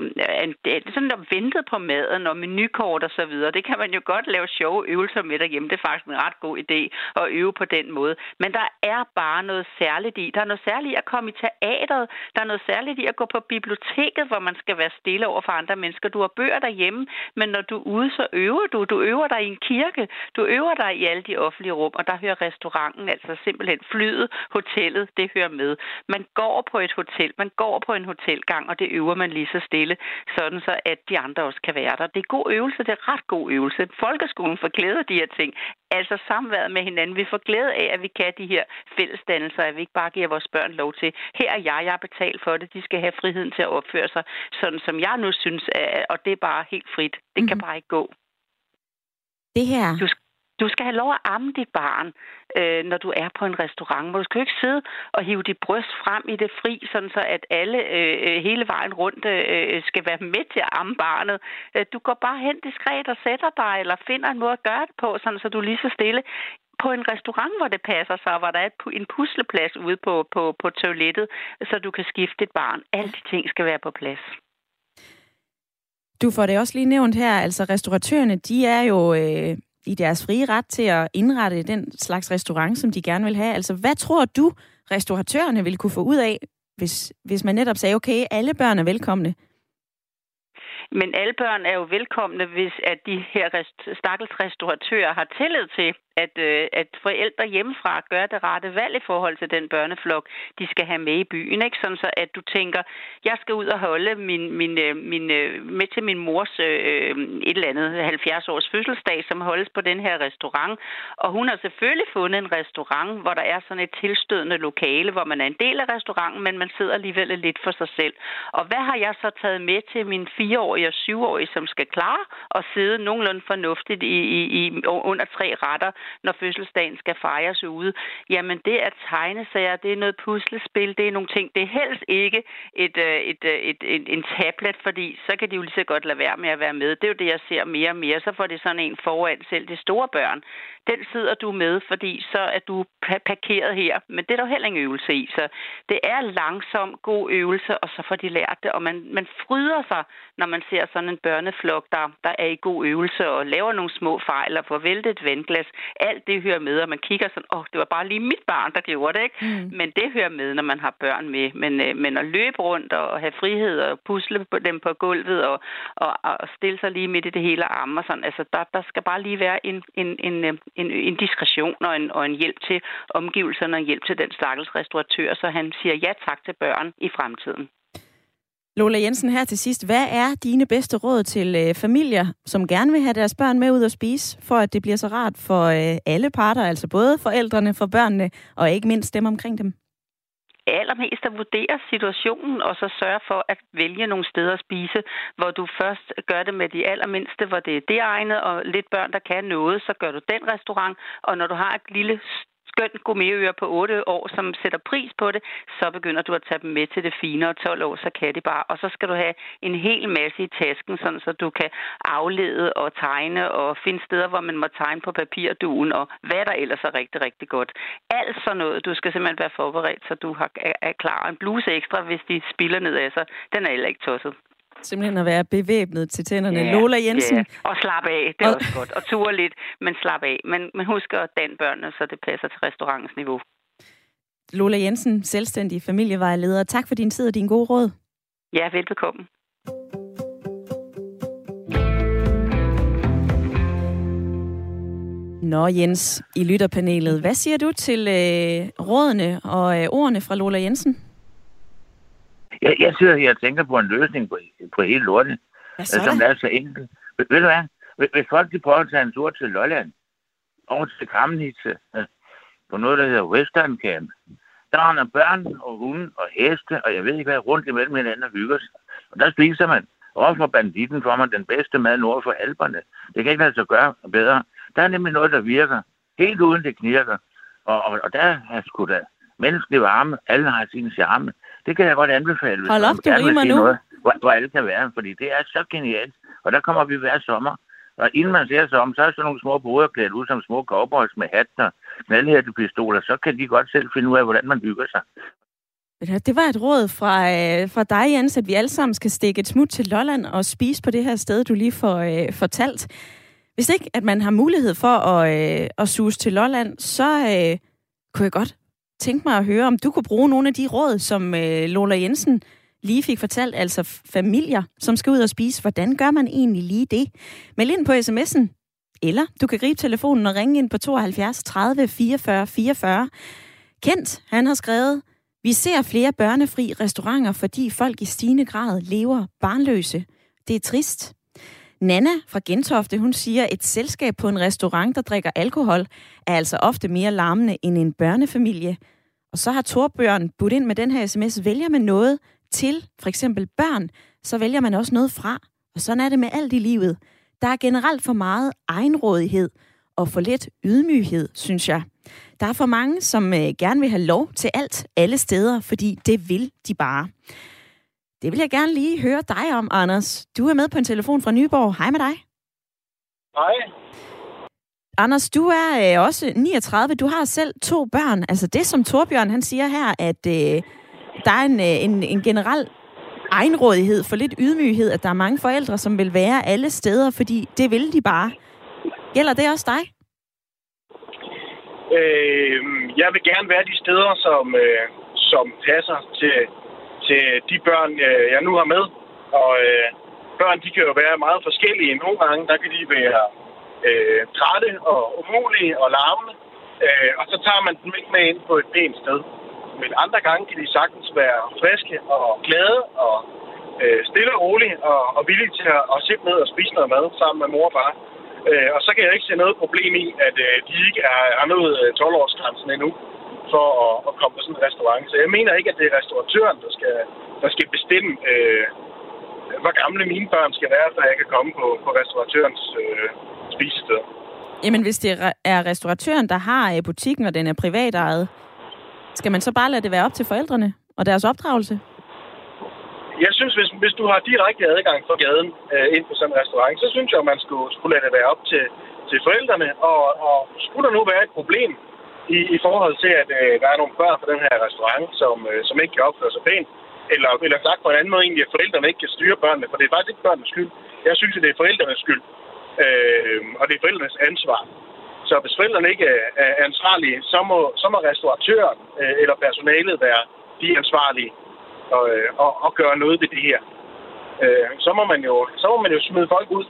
sådan der ventede på maden og menukort og så videre. Det kan man jo godt lave sjove øvelser med derhjemme. Det er faktisk en ret god idé at øve på den måde. Men der er bare noget særligt i. Der er noget særligt at komme i teater teateret. Der er noget særligt i at gå på biblioteket, hvor man skal være stille over for andre mennesker. Du har bøger derhjemme, men når du er ude, så øver du. Du øver dig i en kirke. Du øver dig i alle de offentlige rum, og der hører restauranten, altså simpelthen flyet, hotellet, det hører med. Man går på et hotel, man går på en hotelgang, og det øver man lige så stille, sådan så at de andre også kan være der. Det er god øvelse, det er ret god øvelse. Folkeskolen får glæde af de her ting. Altså samværet med hinanden. Vi får glæde af, at vi kan de her fællesdannelser, at vi ikke bare giver vores børn lov til. Her er jeg, jeg har betalt for det. De skal have friheden til at opføre sig, sådan som jeg nu synes, og det er bare helt frit. Det mm-hmm. kan mhm. bare ikke gå. Det her... Du skal du skal have lov at amme dit barn, øh, når du er på en restaurant. du skal jo ikke sidde og hive dit bryst frem i det fri, sådan så at alle øh, øh hele vejen rundt øh, skal være med til at amme barnet. Øh, du går bare hen diskret og sætter dig, eller finder en måde at gøre det på, sådan så du lige så stille på en restaurant, hvor det passer sig, hvor der er en pusleplads ude på, på, på toilettet, så du kan skifte et barn. Alle de ting skal være på plads. Du får det også lige nævnt her, altså restauratørerne, de er jo øh, i deres frie ret til at indrette den slags restaurant, som de gerne vil have. Altså, hvad tror du, restauratørerne vil kunne få ud af, hvis, hvis man netop sagde, okay, alle børn er velkomne? Men alle børn er jo velkomne, hvis at de her rest- stakkels restauratører har tillid til, at, øh, at forældre hjemmefra gør det rette valg i forhold til den børneflok, de skal have med i byen. Ikke? Sådan så, at du tænker, jeg skal ud og holde min, min, øh, min, øh, med til min mors øh, øh et eller andet 70 års fødselsdag, som holdes på den her restaurant. Og hun har selvfølgelig fundet en restaurant, hvor der er sådan et tilstødende lokale, hvor man er en del af restauranten, men man sidder alligevel lidt for sig selv. Og hvad har jeg så taget med til min fireårige og syvårige, som skal klare at sidde nogenlunde fornuftigt i, i, i under tre retter, når fødselsdagen skal fejres ude. Jamen, det er tegnesager, det er noget puslespil, det er nogle ting. Det er helst ikke et, øh, et, øh, et, et, et, en tablet, fordi så kan de jo lige så godt lade være med at være med. Det er jo det, jeg ser mere og mere. Så får det sådan en foran selv de store børn den sidder du med, fordi så er du parkeret her. Men det er der jo heller ingen øvelse i. Så det er langsom, god øvelse, og så får de lært det. Og man, man fryder sig, når man ser sådan en børneflok, der, der er i god øvelse og laver nogle små fejl og får væltet et vandglas. Alt det hører med, og man kigger sådan, åh, oh, det var bare lige mit barn, der gjorde det, ikke? Mm. Men det hører med, når man har børn med. Men, øh, men at løbe rundt og have frihed og pusle på dem på gulvet og, og, og stille sig lige midt i det hele arme og sådan, altså der, der skal bare lige være en, en, en, øh, en, en diskretion og en, og en hjælp til omgivelserne og en hjælp til den stakkels restauratør, så han siger ja tak til børn i fremtiden. Lola Jensen her til sidst. Hvad er dine bedste råd til øh, familier, som gerne vil have deres børn med ud at spise, for at det bliver så rart for øh, alle parter, altså både forældrene, for børnene og ikke mindst dem omkring dem? allermest at vurdere situationen, og så sørge for at vælge nogle steder at spise, hvor du først gør det med de allermindste, hvor det er det egnet, og lidt børn, der kan noget, så gør du den restaurant, og når du har et lille skønt gourmetører på 8 år, som sætter pris på det, så begynder du at tage dem med til det finere 12 år, så kan det bare. Og så skal du have en hel masse i tasken, sådan så du kan aflede og tegne og finde steder, hvor man må tegne på papirduen, og hvad der ellers er rigtig, rigtig godt. Alt sådan noget, du skal simpelthen være forberedt, så du har, er klar. En bluse ekstra, hvis de spiller ned af sig, den er heller ikke tosset. Simpelthen at være bevæbnet til tænderne. Ja, Lola Jensen. Ja. Og slap af, det er og... også godt. Og ture lidt, men slap af. Men, men husk at danne børnene, så det passer til restaurantens niveau. Lola Jensen, selvstændig familievejleder. Tak for din tid og din gode råd. Ja, velbekomme. Nå Jens, i lytterpanelet, hvad siger du til øh, rådene og øh, ordene fra Lola Jensen? Jeg, jeg sidder her og tænker på en løsning på, på hele lortet, Hvad som er så enkelt. Ved, ved du hvad? Hvis- folk de prøver at tage en tur til Lolland, over til Kramnitze, øh, på noget, der hedder Western Camp, der er der børn og hunde og heste, og jeg ved ikke hvad, rundt imellem hinanden og hygger sig. Og der spiser man. For banditten får man den bedste mad nord for alberne. Det kan ikke lade sig gøre bedre. Der er nemlig noget, der virker. Helt uden det knirker. Og, og, og der er sgu da menneskelig varme. Alle har sin charme. Det kan jeg godt anbefale. hvis Hold man op, du gerne vil se nu. Noget, hvor, hvor alle kan være. Fordi det er så genialt. Og der kommer vi hver sommer. Og inden man ser sig om, så er sådan nogle små boder klædt ud som små cowboys med hatten og knaldhættepistoler. Så kan de godt selv finde ud af, hvordan man bygger sig. Det var et råd fra, øh, fra dig, Jens, at vi alle sammen skal stikke et smut til Lolland og spise på det her sted, du lige får øh, fortalt. Hvis ikke, at man har mulighed for at, øh, at suse til Lolland, så øh, kunne jeg godt tænke mig at høre, om du kunne bruge nogle af de råd, som øh, Lola Jensen lige fik fortalt, altså familier, som skal ud og spise. Hvordan gør man egentlig lige det? Meld ind på sms'en, eller du kan gribe telefonen og ringe ind på 72 30 44 44. Kent, han har skrevet, vi ser flere børnefri restauranter, fordi folk i stigende grad lever barnløse. Det er trist. Nana fra Gentofte, hun siger, at et selskab på en restaurant, der drikker alkohol, er altså ofte mere larmende end en børnefamilie. Og så har Torbjørn budt ind med den her sms, vælger man noget til for eksempel børn, så vælger man også noget fra. Og sådan er det med alt i livet. Der er generelt for meget egenrådighed og for lidt ydmyghed, synes jeg. Der er for mange, som øh, gerne vil have lov til alt, alle steder, fordi det vil de bare. Det vil jeg gerne lige høre dig om, Anders. Du er med på en telefon fra Nyborg. Hej med dig. Hej. Anders, du er øh, også 39. Du har selv to børn. Altså det, som Torbjørn han siger her, at øh, der er en, øh, en, en generel egenrådighed for lidt ydmyghed, at der er mange forældre, som vil være alle steder, fordi det vil de bare. Gælder det også dig? Øh, jeg vil gerne være de steder, som, øh, som passer til, til de børn, øh, jeg nu har med. Og øh, børn, de kan jo være meget forskellige. Nogle gange, der kan de være øh, trætte og umulige og larmende. Øh, og så tager man dem ikke med ind på et pænt sted. Men andre gange kan de sagtens være friske og glade og øh, stille og rolige og, og villige til at, at sidde ned og spise noget mad sammen med mor og far. Øh, og så kan jeg ikke se noget problem i, at øh, de ikke er, er nået øh, 12-årsgrænsen endnu for at, at komme på sådan en restaurant. Så jeg mener ikke, at det er restauratøren, der skal, der skal bestemme, øh, hvor gamle mine børn skal være, så jeg kan komme på, på restauratørens øh, spisested. Jamen, hvis det er- restauratøren, der har øh, butikken, og den er privatejet, skal man så bare lade det være op til forældrene og deres opdragelse? Jeg synes, hvis, hvis du har direkte adgang fra gaden øh, ind på sådan en restaurant, så synes jeg, at man skulle, skulle lade det være op til, til forældrene. Og, og skulle der nu være et problem i, i forhold til, at øh, der er nogle børn på den her restaurant, som, øh, som ikke kan opføre sig pænt, eller, eller sagt på en anden måde egentlig, at forældrene ikke kan styre børnene, for det er faktisk ikke børnenes skyld. Jeg synes, at det er forældrenes skyld, øh, og det er forældrenes ansvar. Så hvis forældrene ikke er, ansvarlige, så må, så må restauratøren øh, eller personalet være de ansvarlige og, øh, og, og gøre noget ved det her. Øh, så, må man jo, så må man jo smide folk ud,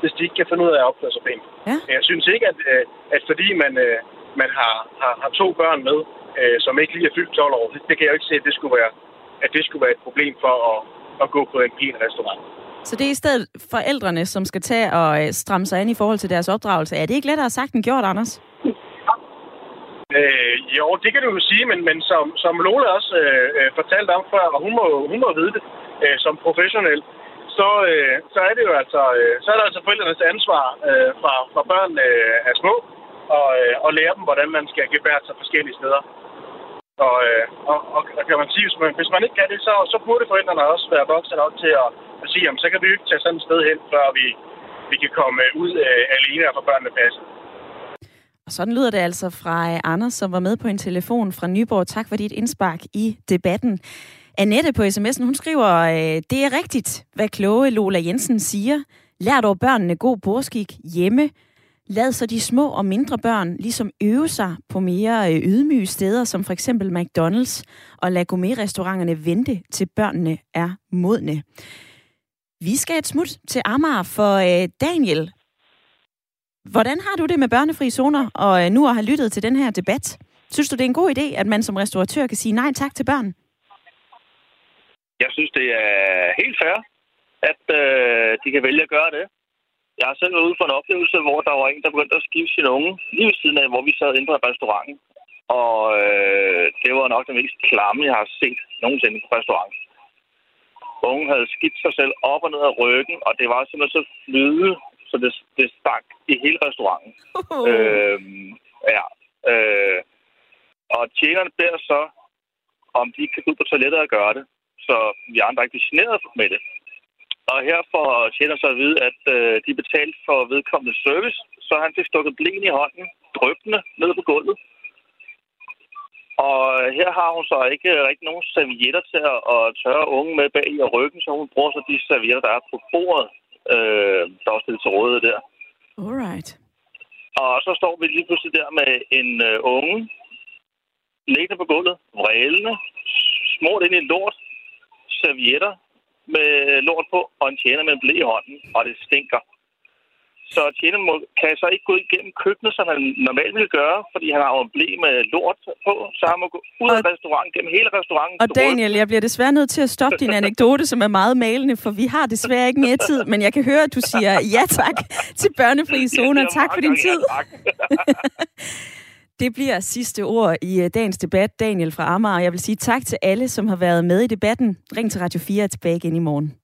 hvis de ikke kan finde ud af at opføre sig pænt. Ja. Jeg synes ikke, at, øh, at fordi man, øh, man har, har, har to børn med, øh, som ikke lige er fyldt 12 år, det, det kan jeg jo ikke se, at det skulle være, at det skulle være et problem for at, at gå på en pæn restaurant. Så det er i stedet forældrene, som skal tage og øh, stramme sig an i forhold til deres opdragelse. Er det ikke lettere sagt end gjort, Anders? Øh, jo, det kan du jo sige, men, men som, som Lola også øh, øh, fortalte om før, og hun må, hun må vide det øh, som professionel, så, øh, så er det jo altså, øh, så er det altså forældrenes ansvar øh, fra, fra børn øh, er små, og, øh, og lære dem, hvordan man skal gebære sig forskellige steder. Og, øh, og, og, og kan man sige, hvis man, hvis man ikke kan det, så, så burde forældrene også være voksne nok til at, at sige, jamen, så kan vi ikke tage sådan et sted hen, før vi, vi kan komme øh, ud øh, alene og få børnene passet. Og sådan lyder det altså fra øh, Anders, som var med på en telefon fra Nyborg. Tak for dit indspark i debatten. Annette på sms'en, hun skriver, øh, det er rigtigt, hvad kloge Lola Jensen siger. Lær dog børnene god borskik hjemme. Lad så de små og mindre børn ligesom øve sig på mere øh, ydmyge steder, som for eksempel McDonald's, og lad gourmet-restauranterne vente til børnene er modne. Vi skal et smut til Amager for øh, Daniel. Hvordan har du det med børnefri zoner, og øh, nu at have lyttet til den her debat? Synes du, det er en god idé, at man som restauratør kan sige nej tak til børn? Jeg synes, det er helt fair, at øh, de kan vælge at gøre det. Jeg har selv været ude for en oplevelse, hvor der var en, der begyndte at skive sin unge lige ved siden af, hvor vi sad inde på restauranten. Og øh, det var nok det mest klamme, jeg har set nogensinde på restaurant. Ungen havde skidt sig selv op og ned af ryggen, og det var simpelthen så flyde, så det, det stank i hele restauranten. Uh. Øh, ja. Øh, og tjenerne beder så, om de kan gå ud på toilettet og gøre det, så vi andre ikke bliver generet med det. Og her får tjener så at vide, at øh, de er betalt for vedkommende service, så han fik stukket blen i hånden, drøbende ned på gulvet. Og her har hun så ikke rigtig nogen servietter til at, at tørre unge med bag i ryggen, så hun bruger så de servietter, der er på bordet, øh, der er stillet til rådighed der. Alright. Og så står vi lige pludselig der med en øh, unge, liggende på gulvet, vrælende, smurt ind i lort, servietter med lort på, og en tjener med en blæ i hånden, og det stinker. Så tjeneren kan så ikke gå igennem køkkenet, som han normalt ville gøre, fordi han har jo en blæ med lort på, så han må gå ud og, af restauranten, gennem hele restauranten. Og Daniel, jeg bliver desværre nødt til at stoppe din anekdote, som er meget malende, for vi har desværre ikke mere tid, men jeg kan høre, at du siger ja tak til børnefri zoner. Tak for din tid. Det bliver sidste ord i øh, dagens debat. Daniel fra Amager. Jeg vil sige tak til alle, som har været med i debatten. Ring til Radio 4 tilbage igen i morgen.